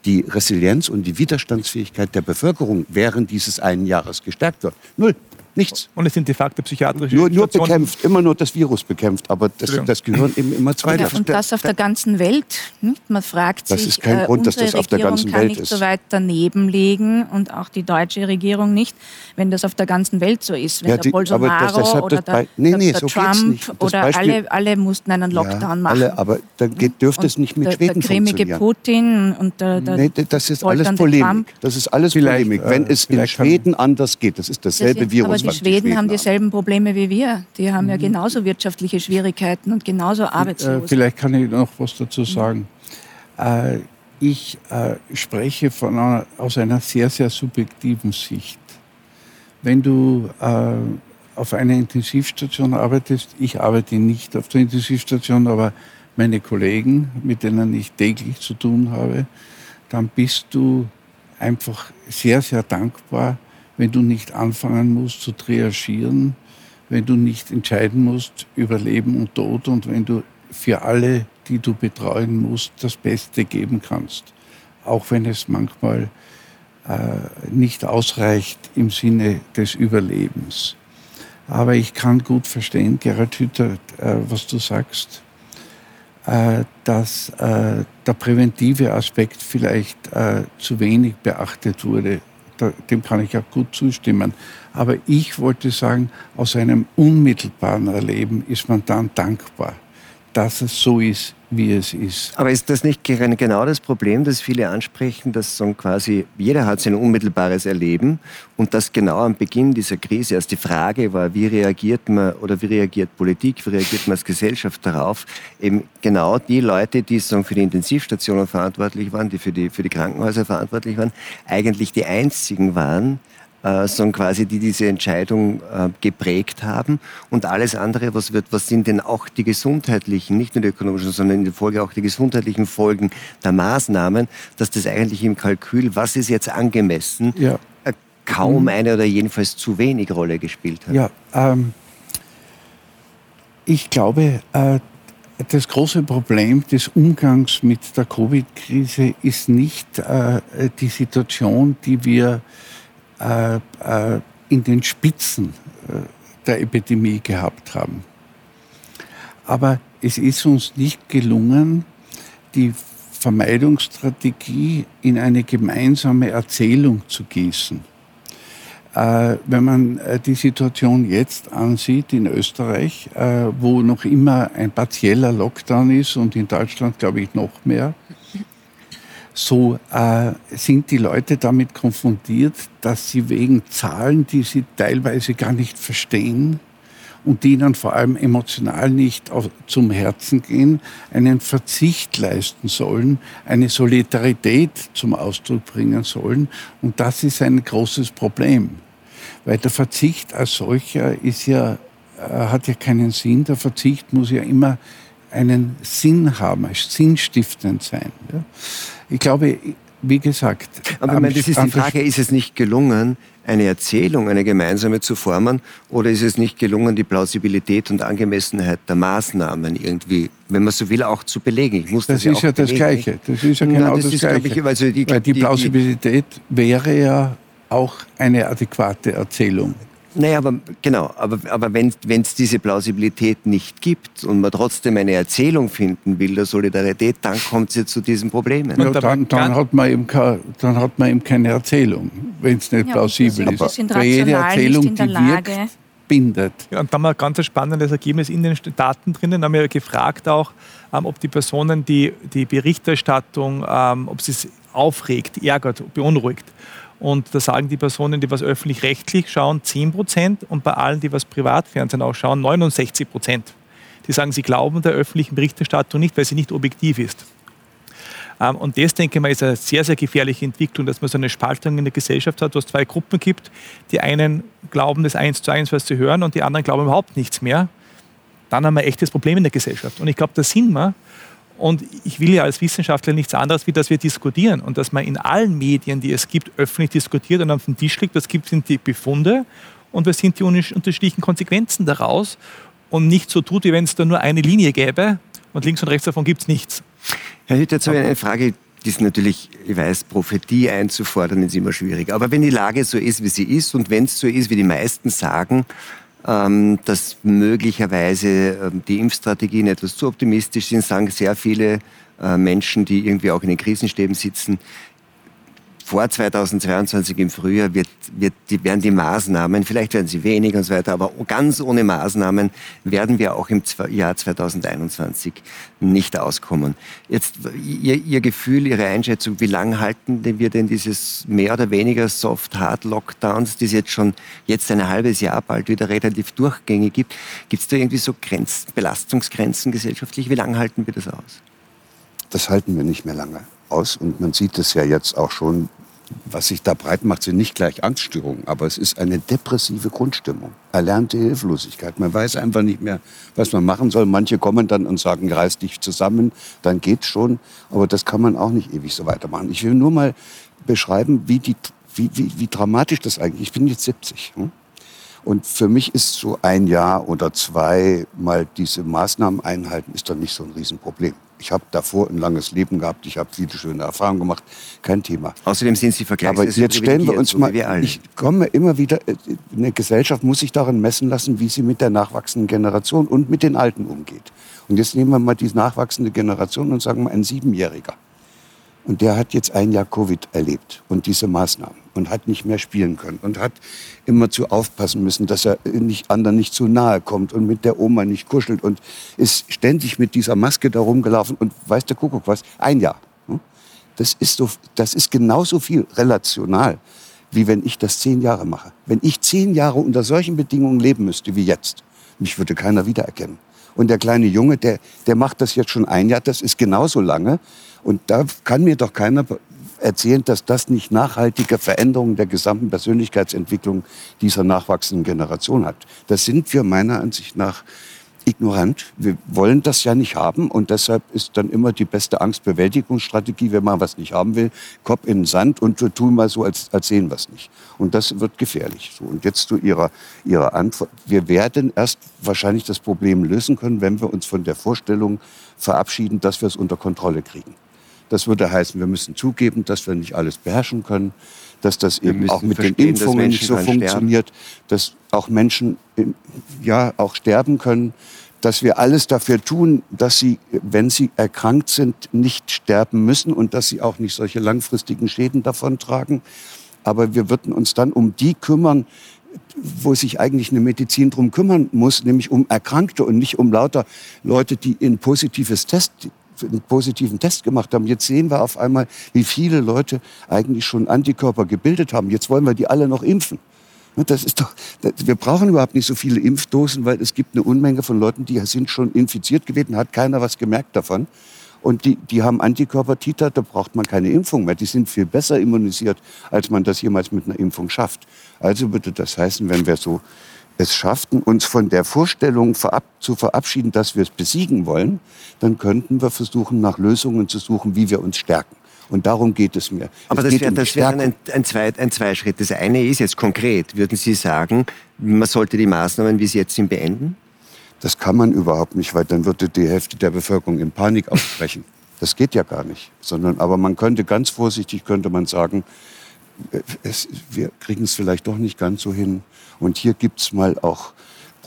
die Resilienz und die Widerstandsfähigkeit der Bevölkerung während dieses einen Jahres gestärkt wird? Null. Nichts. Und es sind de facto psychiatrische Nur, nur bekämpft, immer nur das Virus bekämpft, aber das, das Gehirn eben immer zweiter. Und das auf der ganzen Welt. Nicht? Man fragt das sich, ist kein äh, Grund, dass das auf der ganzen Welt ist. kann nicht so weit daneben liegen und auch die deutsche Regierung nicht, wenn das auf der ganzen Welt so ist. Wenn ja, die, der Bolsonaro das, oder der, nee, nee, der so Trump oder Beispiel, alle, alle mussten einen Lockdown ja, machen. Alle, aber dann geht, dürfte und es nicht mit der, Schweden der cremige Putin und der, der nee, das ist alles Polemik. Das ist alles Polemik. Wenn äh, es in Schweden anders geht, das ist dasselbe Virus, die Schweden haben dieselben Probleme wie wir. Die haben ja mhm. genauso wirtschaftliche Schwierigkeiten und genauso äh, Arbeitslose. Äh, vielleicht kann ich noch was dazu sagen. Äh, ich äh, spreche von einer, aus einer sehr, sehr subjektiven Sicht. Wenn du auf einer Intensivstation arbeitest, ich arbeite nicht auf der Intensivstation, aber meine Kollegen, mit denen ich täglich zu tun habe, dann bist du einfach sehr, sehr dankbar, wenn du nicht anfangen musst zu triagieren, wenn du nicht entscheiden musst über Leben und Tod und wenn du für alle, die du betreuen musst, das Beste geben kannst. Auch wenn es manchmal äh, nicht ausreicht im Sinne des Überlebens. Aber ich kann gut verstehen, Gerhard Hütter, äh, was du sagst, äh, dass äh, der präventive Aspekt vielleicht äh, zu wenig beachtet wurde dem kann ich auch gut zustimmen. Aber ich wollte sagen, aus einem unmittelbaren Erleben ist man dann dankbar, dass es so ist, wie es ist. Aber ist das nicht genau das Problem, das viele ansprechen, dass so quasi jeder hat sein unmittelbares Erleben und dass genau am Beginn dieser Krise erst die Frage war, wie reagiert man oder wie reagiert Politik, wie reagiert man als Gesellschaft darauf, eben genau die Leute, die so für die Intensivstationen verantwortlich waren, die für die, für die Krankenhäuser verantwortlich waren, eigentlich die einzigen waren, äh, sondern quasi die diese Entscheidung äh, geprägt haben. Und alles andere, was wird, was sind denn auch die gesundheitlichen, nicht nur die ökonomischen, sondern in der Folge auch die gesundheitlichen Folgen der Maßnahmen, dass das eigentlich im Kalkül, was ist jetzt angemessen, ja. äh, kaum mhm. eine oder jedenfalls zu wenig Rolle gespielt hat. Ja, ähm, ich glaube, das große Problem des Umgangs mit der Covid-Krise ist nicht äh, die Situation, die wir äh, äh, in den Spitzen äh, der Epidemie gehabt haben. Aber es ist uns nicht gelungen, die Vermeidungsstrategie in eine gemeinsame Erzählung zu gießen. Äh, wenn man die Situation jetzt ansieht in Österreich, wo noch immer ein partieller Lockdown ist und in Deutschland, glaube ich, noch mehr, so äh, sind die Leute damit konfrontiert, dass sie wegen Zahlen, die sie teilweise gar nicht verstehen und die ihnen vor allem emotional nicht auf, zum Herzen gehen, einen Verzicht leisten sollen, eine Solidarität zum Ausdruck bringen sollen. Und das ist ein großes Problem, weil der Verzicht als solcher ist ja, äh, hat ja keinen Sinn. Der Verzicht muss ja immer einen Sinn haben, sinnstiftend sein. Ja. Ich glaube, wie gesagt. Aber ich meine, das ist die Frage, ist es nicht gelungen, eine Erzählung, eine gemeinsame zu formen, oder ist es nicht gelungen, die Plausibilität und Angemessenheit der Maßnahmen irgendwie, wenn man so will, auch zu belegen? Ich muss das, das ist ja, das Gleiche. Das ist ja genau Na, das, das ist, Gleiche. Ich, also die, Weil die Plausibilität die, wäre ja auch eine adäquate Erzählung. Naja, aber genau, aber, aber wenn es diese Plausibilität nicht gibt und man trotzdem eine Erzählung finden will der Solidarität, dann kommt es ja zu diesen Problemen. Ja, dann, dann, hat man eben keine, dann hat man eben keine Erzählung, wenn es nicht ja, plausibel ist. Aber jede Erzählung, die wirkt, bindet. Ja, und da haben wir ein ganz spannendes Ergebnis in den Daten drinnen. Da haben wir gefragt auch, ähm, ob die Personen die, die Berichterstattung, ähm, ob sie es aufregt, ärgert, beunruhigt. Und da sagen die Personen, die was öffentlich-rechtlich schauen, 10 Prozent und bei allen, die was Privatfernsehen auch schauen, 69 Prozent. Die sagen, sie glauben der öffentlichen Berichterstattung nicht, weil sie nicht objektiv ist. Ähm, und das, denke ich mal, ist eine sehr, sehr gefährliche Entwicklung, dass man so eine Spaltung in der Gesellschaft hat, wo es zwei Gruppen gibt. Die einen glauben das eins zu eins, was sie hören, und die anderen glauben überhaupt nichts mehr. Dann haben wir ein echtes Problem in der Gesellschaft. Und ich glaube, da sind wir. Und ich will ja als Wissenschaftler nichts anderes, wie dass wir diskutieren und dass man in allen Medien, die es gibt, öffentlich diskutiert und auf den Tisch legt, was gibt, sind die Befunde und was sind die unterschiedlichen Konsequenzen daraus und nicht so tut, wie wenn es da nur eine Linie gäbe und links und rechts davon gibt es nichts. Herr Hütter, jetzt habe ich eine Frage, die ist natürlich, ich weiß, Prophetie einzufordern ist immer schwierig. Aber wenn die Lage so ist, wie sie ist und wenn es so ist, wie die meisten sagen, ähm, dass möglicherweise ähm, die Impfstrategien etwas zu optimistisch sind, sagen sehr viele äh, Menschen, die irgendwie auch in den Krisenstäben sitzen vor 2022 im Frühjahr wird, wird, die, werden die Maßnahmen, vielleicht werden sie weniger und so weiter, aber ganz ohne Maßnahmen werden wir auch im Jahr 2021 nicht auskommen. Jetzt Ihr, Ihr Gefühl, Ihre Einschätzung, wie lange halten wir denn dieses mehr oder weniger Soft-Hard-Lockdowns, die es jetzt schon jetzt ein halbes Jahr bald wieder relativ durchgängig gibt? Gibt es da irgendwie so Grenzen, Belastungsgrenzen gesellschaftlich? Wie lange halten wir das aus? Das halten wir nicht mehr lange aus und man sieht es ja jetzt auch schon was sich da breit macht, sind nicht gleich Angststörungen, aber es ist eine depressive Grundstimmung, erlernte Hilflosigkeit. Man weiß einfach nicht mehr, was man machen soll. Manche kommen dann und sagen, reiß dich zusammen, dann geht's schon. Aber das kann man auch nicht ewig so weitermachen. Ich will nur mal beschreiben, wie, die, wie, wie, wie dramatisch das eigentlich ist. Ich bin jetzt 70. Hm? Und für mich ist so ein Jahr oder zwei mal diese Maßnahmen einhalten, ist doch nicht so ein Riesenproblem. Ich habe davor ein langes Leben gehabt, ich habe viele schöne Erfahrungen gemacht, kein Thema. Außerdem sind Sie vergleichsweise Aber jetzt stellen wir uns so mal, ich komme immer wieder, äh, eine Gesellschaft muss sich daran messen lassen, wie sie mit der nachwachsenden Generation und mit den Alten umgeht. Und jetzt nehmen wir mal die nachwachsende Generation und sagen mal ein Siebenjähriger. Und der hat jetzt ein Jahr Covid erlebt und diese Maßnahmen und hat nicht mehr spielen können und hat immer zu aufpassen müssen, dass er nicht, anderen nicht zu nahe kommt und mit der Oma nicht kuschelt und ist ständig mit dieser Maske da rumgelaufen und weiß der Kuckuck was, ein Jahr. Hm? Das ist, so, das ist genauso viel relational, wie wenn ich das zehn Jahre mache. Wenn ich zehn Jahre unter solchen Bedingungen leben müsste wie jetzt, mich würde keiner wiedererkennen. Und der kleine Junge, der, der macht das jetzt schon ein Jahr, das ist genauso lange. Und da kann mir doch keiner erzählen, dass das nicht nachhaltige Veränderungen der gesamten Persönlichkeitsentwicklung dieser nachwachsenden Generation hat. Das sind wir meiner Ansicht nach ignorant. Wir wollen das ja nicht haben und deshalb ist dann immer die beste Angstbewältigungsstrategie, wenn man was nicht haben will, Kopf in den Sand und tun mal so, als, als sehen wir es nicht. Und das wird gefährlich. So, und jetzt zu Ihrer, Ihrer Antwort. Wir werden erst wahrscheinlich das Problem lösen können, wenn wir uns von der Vorstellung verabschieden, dass wir es unter Kontrolle kriegen. Das würde heißen, wir müssen zugeben, dass wir nicht alles beherrschen können, dass das eben auch mit den Impfungen nicht so funktioniert, sterben. dass auch Menschen ja auch sterben können, dass wir alles dafür tun, dass sie, wenn sie erkrankt sind, nicht sterben müssen und dass sie auch nicht solche langfristigen Schäden davontragen. Aber wir würden uns dann um die kümmern, wo sich eigentlich eine Medizin drum kümmern muss, nämlich um Erkrankte und nicht um lauter Leute, die in positives Test einen positiven Test gemacht haben. Jetzt sehen wir auf einmal, wie viele Leute eigentlich schon Antikörper gebildet haben. Jetzt wollen wir die alle noch impfen. Das ist doch, wir brauchen überhaupt nicht so viele Impfdosen, weil es gibt eine Unmenge von Leuten, die sind schon infiziert gewesen, hat keiner was gemerkt davon. Und die, die haben Antikörpertiter, da braucht man keine Impfung mehr. Die sind viel besser immunisiert, als man das jemals mit einer Impfung schafft. Also würde das heißen, wenn wir so es schafften, uns von der Vorstellung verab zu verabschieden, dass wir es besiegen wollen, dann könnten wir versuchen, nach Lösungen zu suchen, wie wir uns stärken. Und darum geht es mir. Aber es das wäre um wär ein, ein, Zwei, ein Zweischritt. Das eine ist jetzt konkret. Würden Sie sagen, man sollte die Maßnahmen, wie sie jetzt sind, beenden? Das kann man überhaupt nicht, weil dann würde die Hälfte der Bevölkerung in Panik ausbrechen. Das geht ja gar nicht. Sondern, aber man könnte ganz vorsichtig, könnte man sagen, es, wir kriegen es vielleicht doch nicht ganz so hin. Und hier gibt es mal auch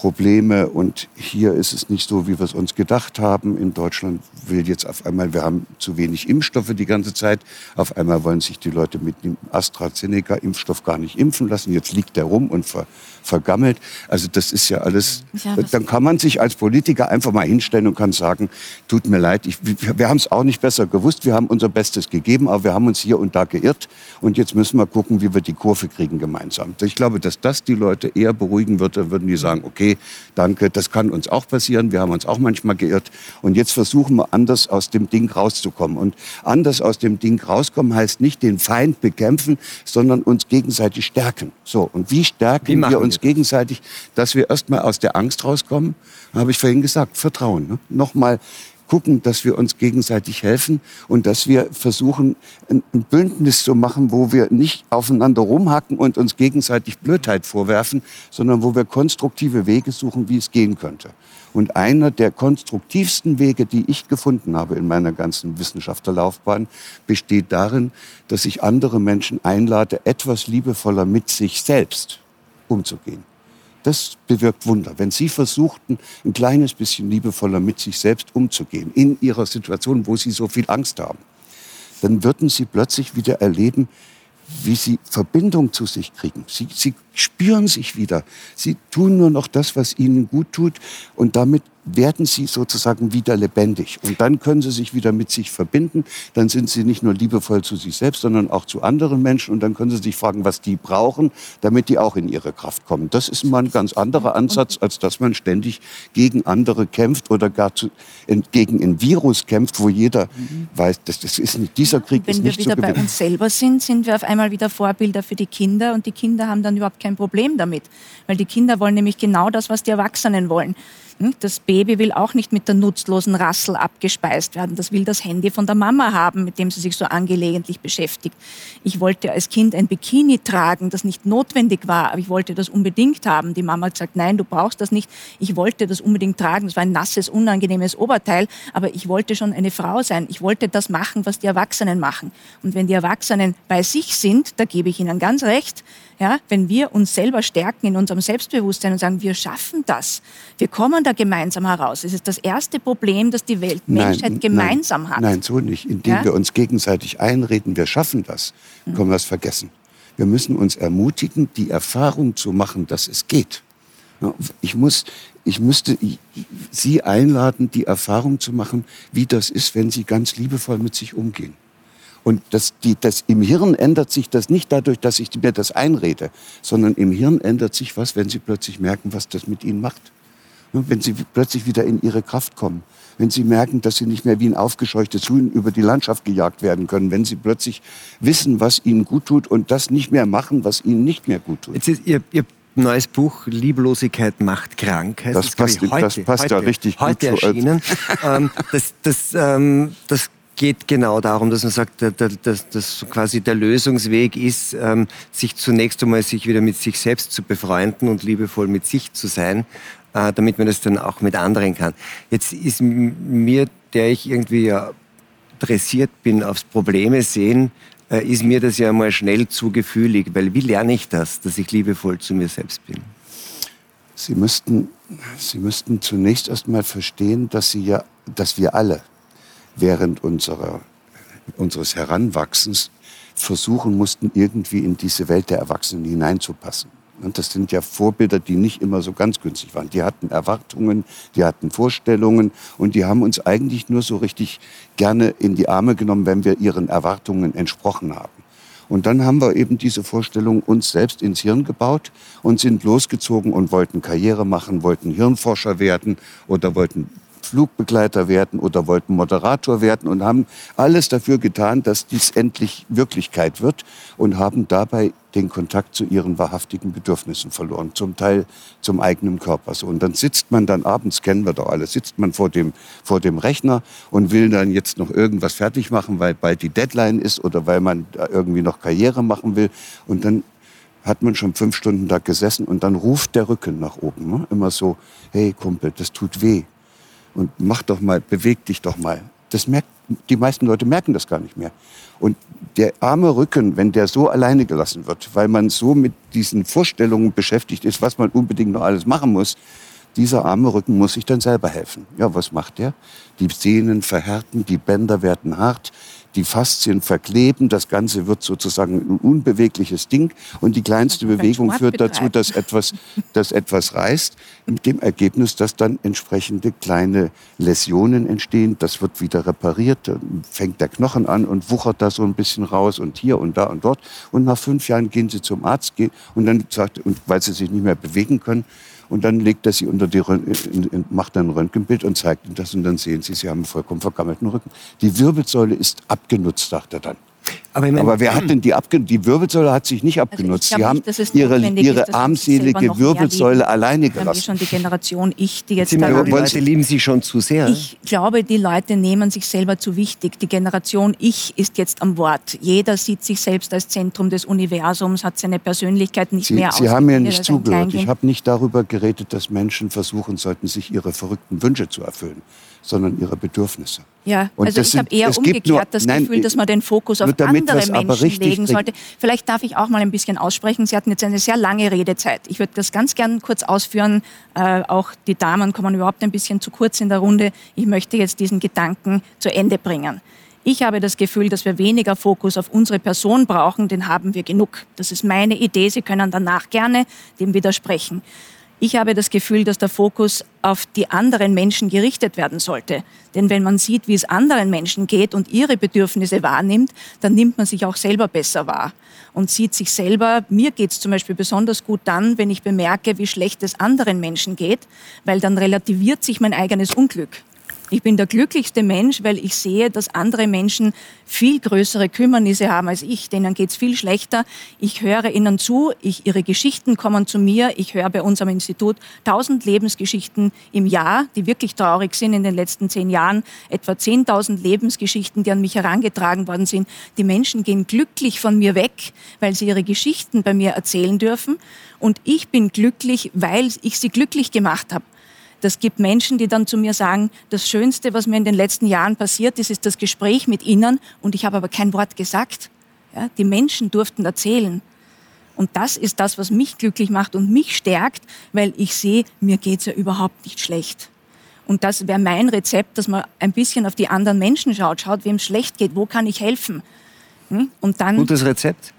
Probleme und hier ist es nicht so, wie wir es uns gedacht haben. In Deutschland will jetzt auf einmal, wir haben zu wenig Impfstoffe die ganze Zeit. Auf einmal wollen sich die Leute mit dem AstraZeneca-Impfstoff gar nicht impfen lassen. Jetzt liegt der rum und ver, vergammelt. Also das ist ja alles. Ja, dann kann man sich als Politiker einfach mal hinstellen und kann sagen, tut mir leid, ich, wir haben es auch nicht besser gewusst. Wir haben unser Bestes gegeben, aber wir haben uns hier und da geirrt. Und jetzt müssen wir gucken, wie wir die Kurve kriegen gemeinsam. Ich glaube, dass das die Leute eher beruhigen würde, würden die sagen, okay, danke, das kann uns auch passieren, wir haben uns auch manchmal geirrt und jetzt versuchen wir anders aus dem Ding rauszukommen. Und anders aus dem Ding rauskommen heißt nicht den Feind bekämpfen, sondern uns gegenseitig stärken. So, und wie stärken wie wir uns wir gegenseitig, dass wir erstmal aus der Angst rauskommen? Habe ich vorhin gesagt, Vertrauen. Ne? Nochmal gucken, dass wir uns gegenseitig helfen und dass wir versuchen, ein, Bündnis zu machen, wo wir nicht aufeinander rumhacken und uns gegenseitig Blödheit vorwerfen, sondern wo wir konstruktive Wege suchen, wie es gehen könnte. Und einer der konstruktivsten Wege, die ich gefunden habe in meiner ganzen Wissenschaftlerlaufbahn, besteht darin, dass ich andere Menschen einlade, etwas liebevoller mit sich selbst umzugehen. Das bewirkt Wunder. Wenn Sie versuchten, ein kleines bisschen liebevoller mit sich selbst umzugehen, in Ihrer Situation, wo Sie so viel Angst haben, dann würden Sie plötzlich wieder erleben, wie Sie Verbindung zu sich kriegen. Sie, Sie spüren sich wieder. Sie tun nur noch das, was Ihnen gut tut und damit werden sie sozusagen wieder lebendig. Und dann können sie sich wieder mit sich verbinden. Dann sind sie nicht nur liebevoll zu sich selbst, sondern auch zu anderen Menschen. Und dann können sie sich fragen, was die brauchen, damit die auch in ihre Kraft kommen. Das ist mal ein ganz anderer Ansatz, als dass man ständig gegen andere kämpft oder gar zu, in, gegen ein Virus kämpft, wo jeder mhm. weiß, das, das ist nicht, dieser Krieg ist nicht zu gewinnen. Wenn wir wieder bei uns selber sind, sind wir auf einmal wieder Vorbilder für die Kinder. Und die Kinder haben dann überhaupt kein Problem damit, weil die Kinder wollen nämlich genau das, was die Erwachsenen wollen. Das Baby will auch nicht mit der nutzlosen Rassel abgespeist werden. Das will das Handy von der Mama haben, mit dem sie sich so angelegentlich beschäftigt. Ich wollte als Kind ein Bikini tragen, das nicht notwendig war, aber ich wollte das unbedingt haben. Die Mama hat gesagt, nein, du brauchst das nicht. Ich wollte das unbedingt tragen. Das war ein nasses, unangenehmes Oberteil, aber ich wollte schon eine Frau sein. Ich wollte das machen, was die Erwachsenen machen. Und wenn die Erwachsenen bei sich sind, da gebe ich ihnen ganz recht, ja, wenn wir uns selber stärken in unserem Selbstbewusstsein und sagen, wir schaffen das, wir kommen da gemeinsam heraus. Es ist das erste Problem, das die Welt, Menschheit nein, gemeinsam nein, hat. Nein, so nicht. Indem ja? wir uns gegenseitig einreden, wir schaffen das, mhm. können wir es vergessen. Wir müssen uns ermutigen, die Erfahrung zu machen, dass es geht. Ich, muss, ich müsste Sie einladen, die Erfahrung zu machen, wie das ist, wenn Sie ganz liebevoll mit sich umgehen. Und das, die, das, im Hirn ändert sich das nicht dadurch, dass ich mir das einrede, sondern im Hirn ändert sich was, wenn Sie plötzlich merken, was das mit Ihnen macht. Wenn Sie plötzlich wieder in Ihre Kraft kommen. Wenn Sie merken, dass Sie nicht mehr wie ein aufgescheuchtes Huhn über die Landschaft gejagt werden können. Wenn Sie plötzlich wissen, was Ihnen gut tut und das nicht mehr machen, was Ihnen nicht mehr gut tut. Jetzt ist Ihr, Ihr neues Buch Lieblosigkeit macht krank. Heißt das, das passt, heute, das passt heute, ja richtig heute gut. Erschienen. ähm, das, das, ähm, das geht genau darum, dass man sagt, dass, dass quasi der Lösungsweg ist, ähm, sich zunächst einmal sich wieder mit sich selbst zu befreunden und liebevoll mit sich zu sein, äh, damit man das dann auch mit anderen kann. Jetzt ist mir, der ich irgendwie ja dressiert bin aufs Probleme sehen, äh, ist mir das ja mal schnell zu gefühlig, weil wie lerne ich das, dass ich liebevoll zu mir selbst bin? Sie müssten, Sie müssten zunächst erst mal verstehen, dass Sie ja, dass wir alle, während unserer, unseres Heranwachsens versuchen mussten, irgendwie in diese Welt der Erwachsenen hineinzupassen. Und das sind ja Vorbilder, die nicht immer so ganz günstig waren. Die hatten Erwartungen, die hatten Vorstellungen und die haben uns eigentlich nur so richtig gerne in die Arme genommen, wenn wir ihren Erwartungen entsprochen haben. Und dann haben wir eben diese Vorstellung uns selbst ins Hirn gebaut und sind losgezogen und wollten Karriere machen, wollten Hirnforscher werden oder wollten Flugbegleiter werden oder wollten Moderator werden und haben alles dafür getan, dass dies endlich Wirklichkeit wird und haben dabei den Kontakt zu ihren wahrhaftigen Bedürfnissen verloren, zum Teil zum eigenen Körper. So, und dann sitzt man dann abends, kennen wir doch alle, sitzt man vor dem, vor dem Rechner und will dann jetzt noch irgendwas fertig machen, weil bald die Deadline ist oder weil man irgendwie noch Karriere machen will. Und dann hat man schon fünf Stunden da gesessen und dann ruft der Rücken nach oben. Ne? Immer so, hey Kumpel, das tut weh und mach doch mal, beweg dich doch mal. Das merkt, die meisten Leute merken das gar nicht mehr. Und der arme Rücken, wenn der so alleine gelassen wird, weil man so mit diesen Vorstellungen beschäftigt ist, was man unbedingt noch alles machen muss, dieser arme Rücken muss sich dann selber helfen. Ja, was macht der? Die Sehnen verhärten, die Bänder werden hart, die Faszien verkleben, das Ganze wird sozusagen ein unbewegliches Ding und die kleinste Bewegung führt dazu, dass etwas, dass etwas reißt, mit dem Ergebnis, dass dann entsprechende kleine Läsionen entstehen. Das wird wieder repariert, fängt der Knochen an und wuchert da so ein bisschen raus und hier und da und dort. Und nach fünf Jahren gehen sie zum Arzt und dann sagt, und weil sie sich nicht mehr bewegen können, und dann legt er sie unter die macht ein Röntgenbild und zeigt ihnen das und dann sehen sie, sie haben einen vollkommen vergammelten Rücken. Die Wirbelsäule ist abgenutzt, sagt er dann. Aber, meine, Aber, wer hat denn die abgenutzt? Die Wirbelsäule hat sich nicht also abgenutzt. Also Sie haben nicht, ihre, ihre armselige Wirbelsäule alleine gelassen. Wir schon die Generation Ich, die jetzt... Sie da die Leute lieben Sie schon zu sehr. Ich glaube, die Leute nehmen sich selber zu wichtig. Die Generation Ich ist jetzt am Wort. Jeder sieht sich selbst als Zentrum des Universums, hat seine Persönlichkeit nicht Sie, mehr Sie haben mir nicht zugehört. Ich habe nicht darüber geredet, dass Menschen versuchen sollten, sich ihre verrückten Wünsche zu erfüllen sondern ihre Bedürfnisse. Ja, und also ich habe eher umgekehrt nur, das nein, Gefühl, dass man den Fokus auf andere Menschen legen sollte. Vielleicht darf ich auch mal ein bisschen aussprechen. Sie hatten jetzt eine sehr lange Redezeit. Ich würde das ganz gern kurz ausführen. Äh, auch die Damen kommen überhaupt ein bisschen zu kurz in der Runde. Ich möchte jetzt diesen Gedanken zu Ende bringen. Ich habe das Gefühl, dass wir weniger Fokus auf unsere Person brauchen, den haben wir genug. Das ist meine Idee. Sie können danach gerne dem widersprechen. Ich habe das Gefühl, dass der Fokus auf die anderen Menschen gerichtet werden sollte. Denn wenn man sieht, wie es anderen Menschen geht und ihre Bedürfnisse wahrnimmt, dann nimmt man sich auch selber besser wahr und sieht sich selber. Mir geht es zum Beispiel besonders gut dann, wenn ich bemerke, wie schlecht es anderen Menschen geht, weil dann relativiert sich mein eigenes Unglück. Ich bin der glücklichste Mensch, weil ich sehe, dass andere Menschen viel größere Kümmernisse haben als ich. Denen geht's viel schlechter. Ich höre ihnen zu, ich, ihre Geschichten kommen zu mir. Ich höre bei unserem Institut tausend Lebensgeschichten im Jahr, die wirklich traurig sind in den letzten zehn Jahren. Etwa 10.000 Lebensgeschichten, die an mich herangetragen worden sind. Die Menschen gehen glücklich von mir weg, weil sie ihre Geschichten bei mir erzählen dürfen. Und ich bin glücklich, weil ich sie glücklich gemacht habe. Das gibt Menschen, die dann zu mir sagen, das Schönste, was mir in den letzten Jahren passiert ist, ist das Gespräch mit Ihnen und ich habe aber kein Wort gesagt. Ja, die Menschen durften erzählen. Und das ist das, was mich glücklich macht und mich stärkt, weil ich sehe, mir geht's ja überhaupt nicht schlecht. Und das wäre mein Rezept, dass man ein bisschen auf die anderen Menschen schaut, schaut, wem es schlecht geht, wo kann ich helfen. Hm? Und dann Gutes Rezept?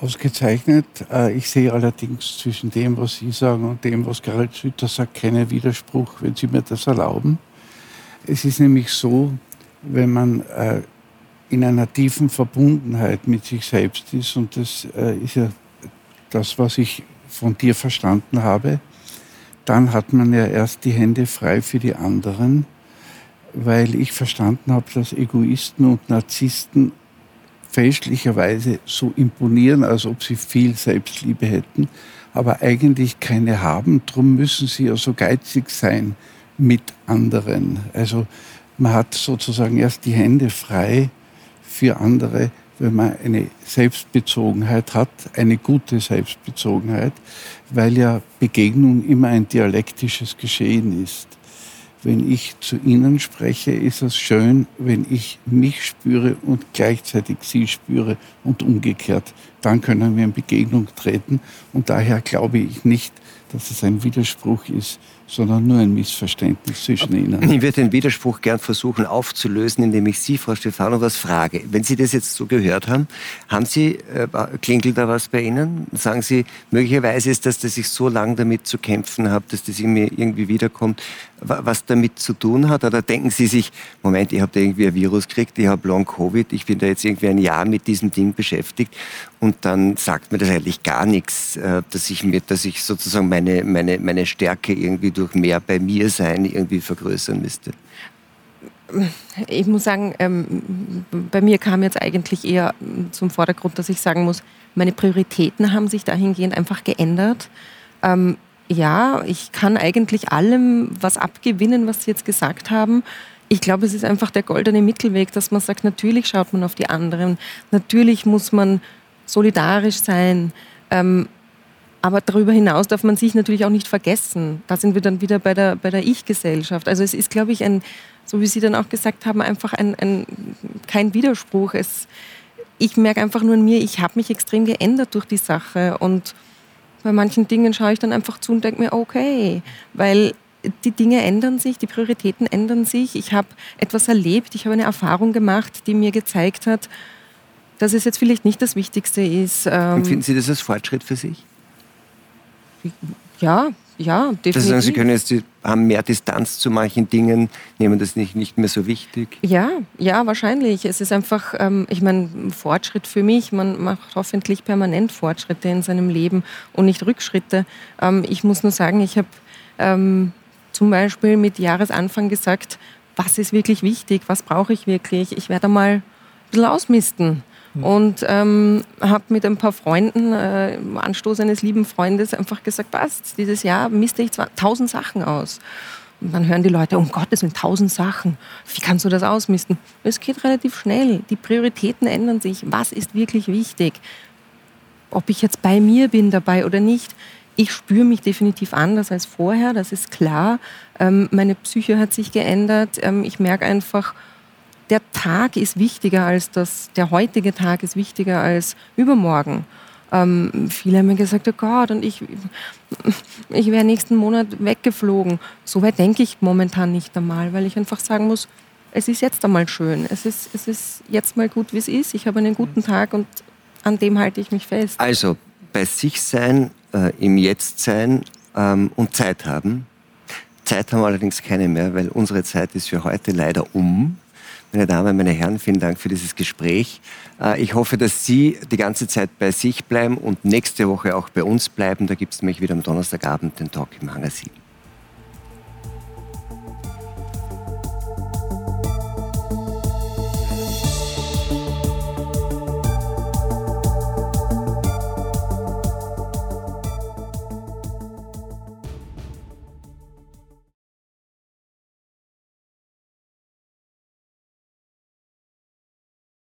Ausgezeichnet. Äh, ich sehe allerdings zwischen dem, was Sie sagen und dem, was Gerald Sütter sagt, keinen Widerspruch, wenn Sie mir das erlauben. Es ist nämlich so, wenn man äh, in einer tiefen Verbundenheit mit sich selbst ist, und das äh, ist ja das, was ich von dir verstanden habe, dann hat man ja erst die Hände frei für die anderen, weil ich verstanden habe, dass Egoisten und Narzissten fälschlicherweise so imponieren, als ob sie viel Selbstliebe hätten, aber eigentlich keine haben. Drum müssen sie ja so geizig sein mit anderen. Also man hat sozusagen erst die Hände frei für andere, wenn man eine Selbstbezogenheit hat, eine gute Selbstbezogenheit, weil ja Begegnung immer ein dialektisches Geschehen ist wenn ich zu Ihnen spreche, ist es schön, wenn ich mich spüre und gleichzeitig Sie spüre und umgekehrt. Dann können wir in Begegnung treten. Und daher glaube ich nicht, dass es ein Widerspruch ist, sondern nur ein Missverständnis zwischen Ihnen. Ich würde den Widerspruch gern versuchen aufzulösen, indem ich Sie, Frau Stefano, was frage. Wenn Sie das jetzt so gehört haben, haben Sie, äh, klingelt da was bei Ihnen? Sagen Sie, möglicherweise ist das, dass ich so lange damit zu kämpfen habe, dass das in mir irgendwie wiederkommt, was damit zu tun hat? Oder denken Sie sich, Moment, ich habe da irgendwie ein Virus gekriegt, ich habe Long Covid, ich bin da jetzt irgendwie ein Jahr mit diesem Ding beschäftigt und dann sagt mir das eigentlich gar nichts, äh, dass ich mir, dass ich sozusagen meine, meine, meine Stärke irgendwie durch mehr bei mir sein irgendwie vergrößern müsste. Ich muss sagen, ähm, bei mir kam jetzt eigentlich eher zum Vordergrund, dass ich sagen muss, meine Prioritäten haben sich dahingehend einfach geändert. Ähm, ja, ich kann eigentlich allem was abgewinnen, was Sie jetzt gesagt haben. Ich glaube, es ist einfach der goldene Mittelweg, dass man sagt, natürlich schaut man auf die anderen, natürlich muss man solidarisch sein. Ähm, aber darüber hinaus darf man sich natürlich auch nicht vergessen. Da sind wir dann wieder bei der, bei der Ich-Gesellschaft. Also es ist, glaube ich, ein, so wie Sie dann auch gesagt haben, einfach ein, ein kein Widerspruch. Es, ich merke einfach nur in mir, ich habe mich extrem geändert durch die Sache. Und bei manchen Dingen schaue ich dann einfach zu und denke mir, okay, weil die Dinge ändern sich, die Prioritäten ändern sich. Ich habe etwas erlebt, ich habe eine Erfahrung gemacht, die mir gezeigt hat, dass es jetzt vielleicht nicht das Wichtigste ist. Ähm, Empfinden Sie das als Fortschritt für sich? Ja, ja, definitiv. Das heißt, Sie können jetzt, haben mehr Distanz zu manchen Dingen, nehmen das nicht, nicht mehr so wichtig? Ja, ja, wahrscheinlich. Es ist einfach, ähm, ich meine, Fortschritt für mich. Man macht hoffentlich permanent Fortschritte in seinem Leben und nicht Rückschritte. Ähm, ich muss nur sagen, ich habe ähm, zum Beispiel mit Jahresanfang gesagt, was ist wirklich wichtig, was brauche ich wirklich. Ich werde mal ein bisschen ausmisten. Mhm. Und ähm, habe mit ein paar Freunden, äh, im Anstoß eines lieben Freundes, einfach gesagt, passt, dieses Jahr misste ich zwar tausend Sachen aus. Und dann hören die Leute, um Gottes Willen, tausend Sachen. Wie kannst du das ausmisten? Es geht relativ schnell. Die Prioritäten ändern sich. Was ist wirklich wichtig? Ob ich jetzt bei mir bin dabei oder nicht. Ich spüre mich definitiv anders als vorher, das ist klar. Ähm, meine Psyche hat sich geändert. Ähm, ich merke einfach, der Tag ist wichtiger als das, der heutige Tag ist wichtiger als übermorgen. Ähm, viele haben mir gesagt, oh Gott, und ich, ich wäre nächsten Monat weggeflogen. So weit denke ich momentan nicht einmal, weil ich einfach sagen muss, es ist jetzt einmal schön. Es ist, es ist jetzt mal gut, wie es ist. Ich habe einen guten Tag und an dem halte ich mich fest. Also bei sich sein, äh, im Jetzt sein ähm, und Zeit haben. Zeit haben wir allerdings keine mehr, weil unsere Zeit ist für heute leider um. Meine Damen, meine Herren, vielen Dank für dieses Gespräch. Äh, ich hoffe, dass Sie die ganze Zeit bei sich bleiben und nächste Woche auch bei uns bleiben. Da gibt es nämlich wieder am Donnerstagabend den Talk im Hangar 7.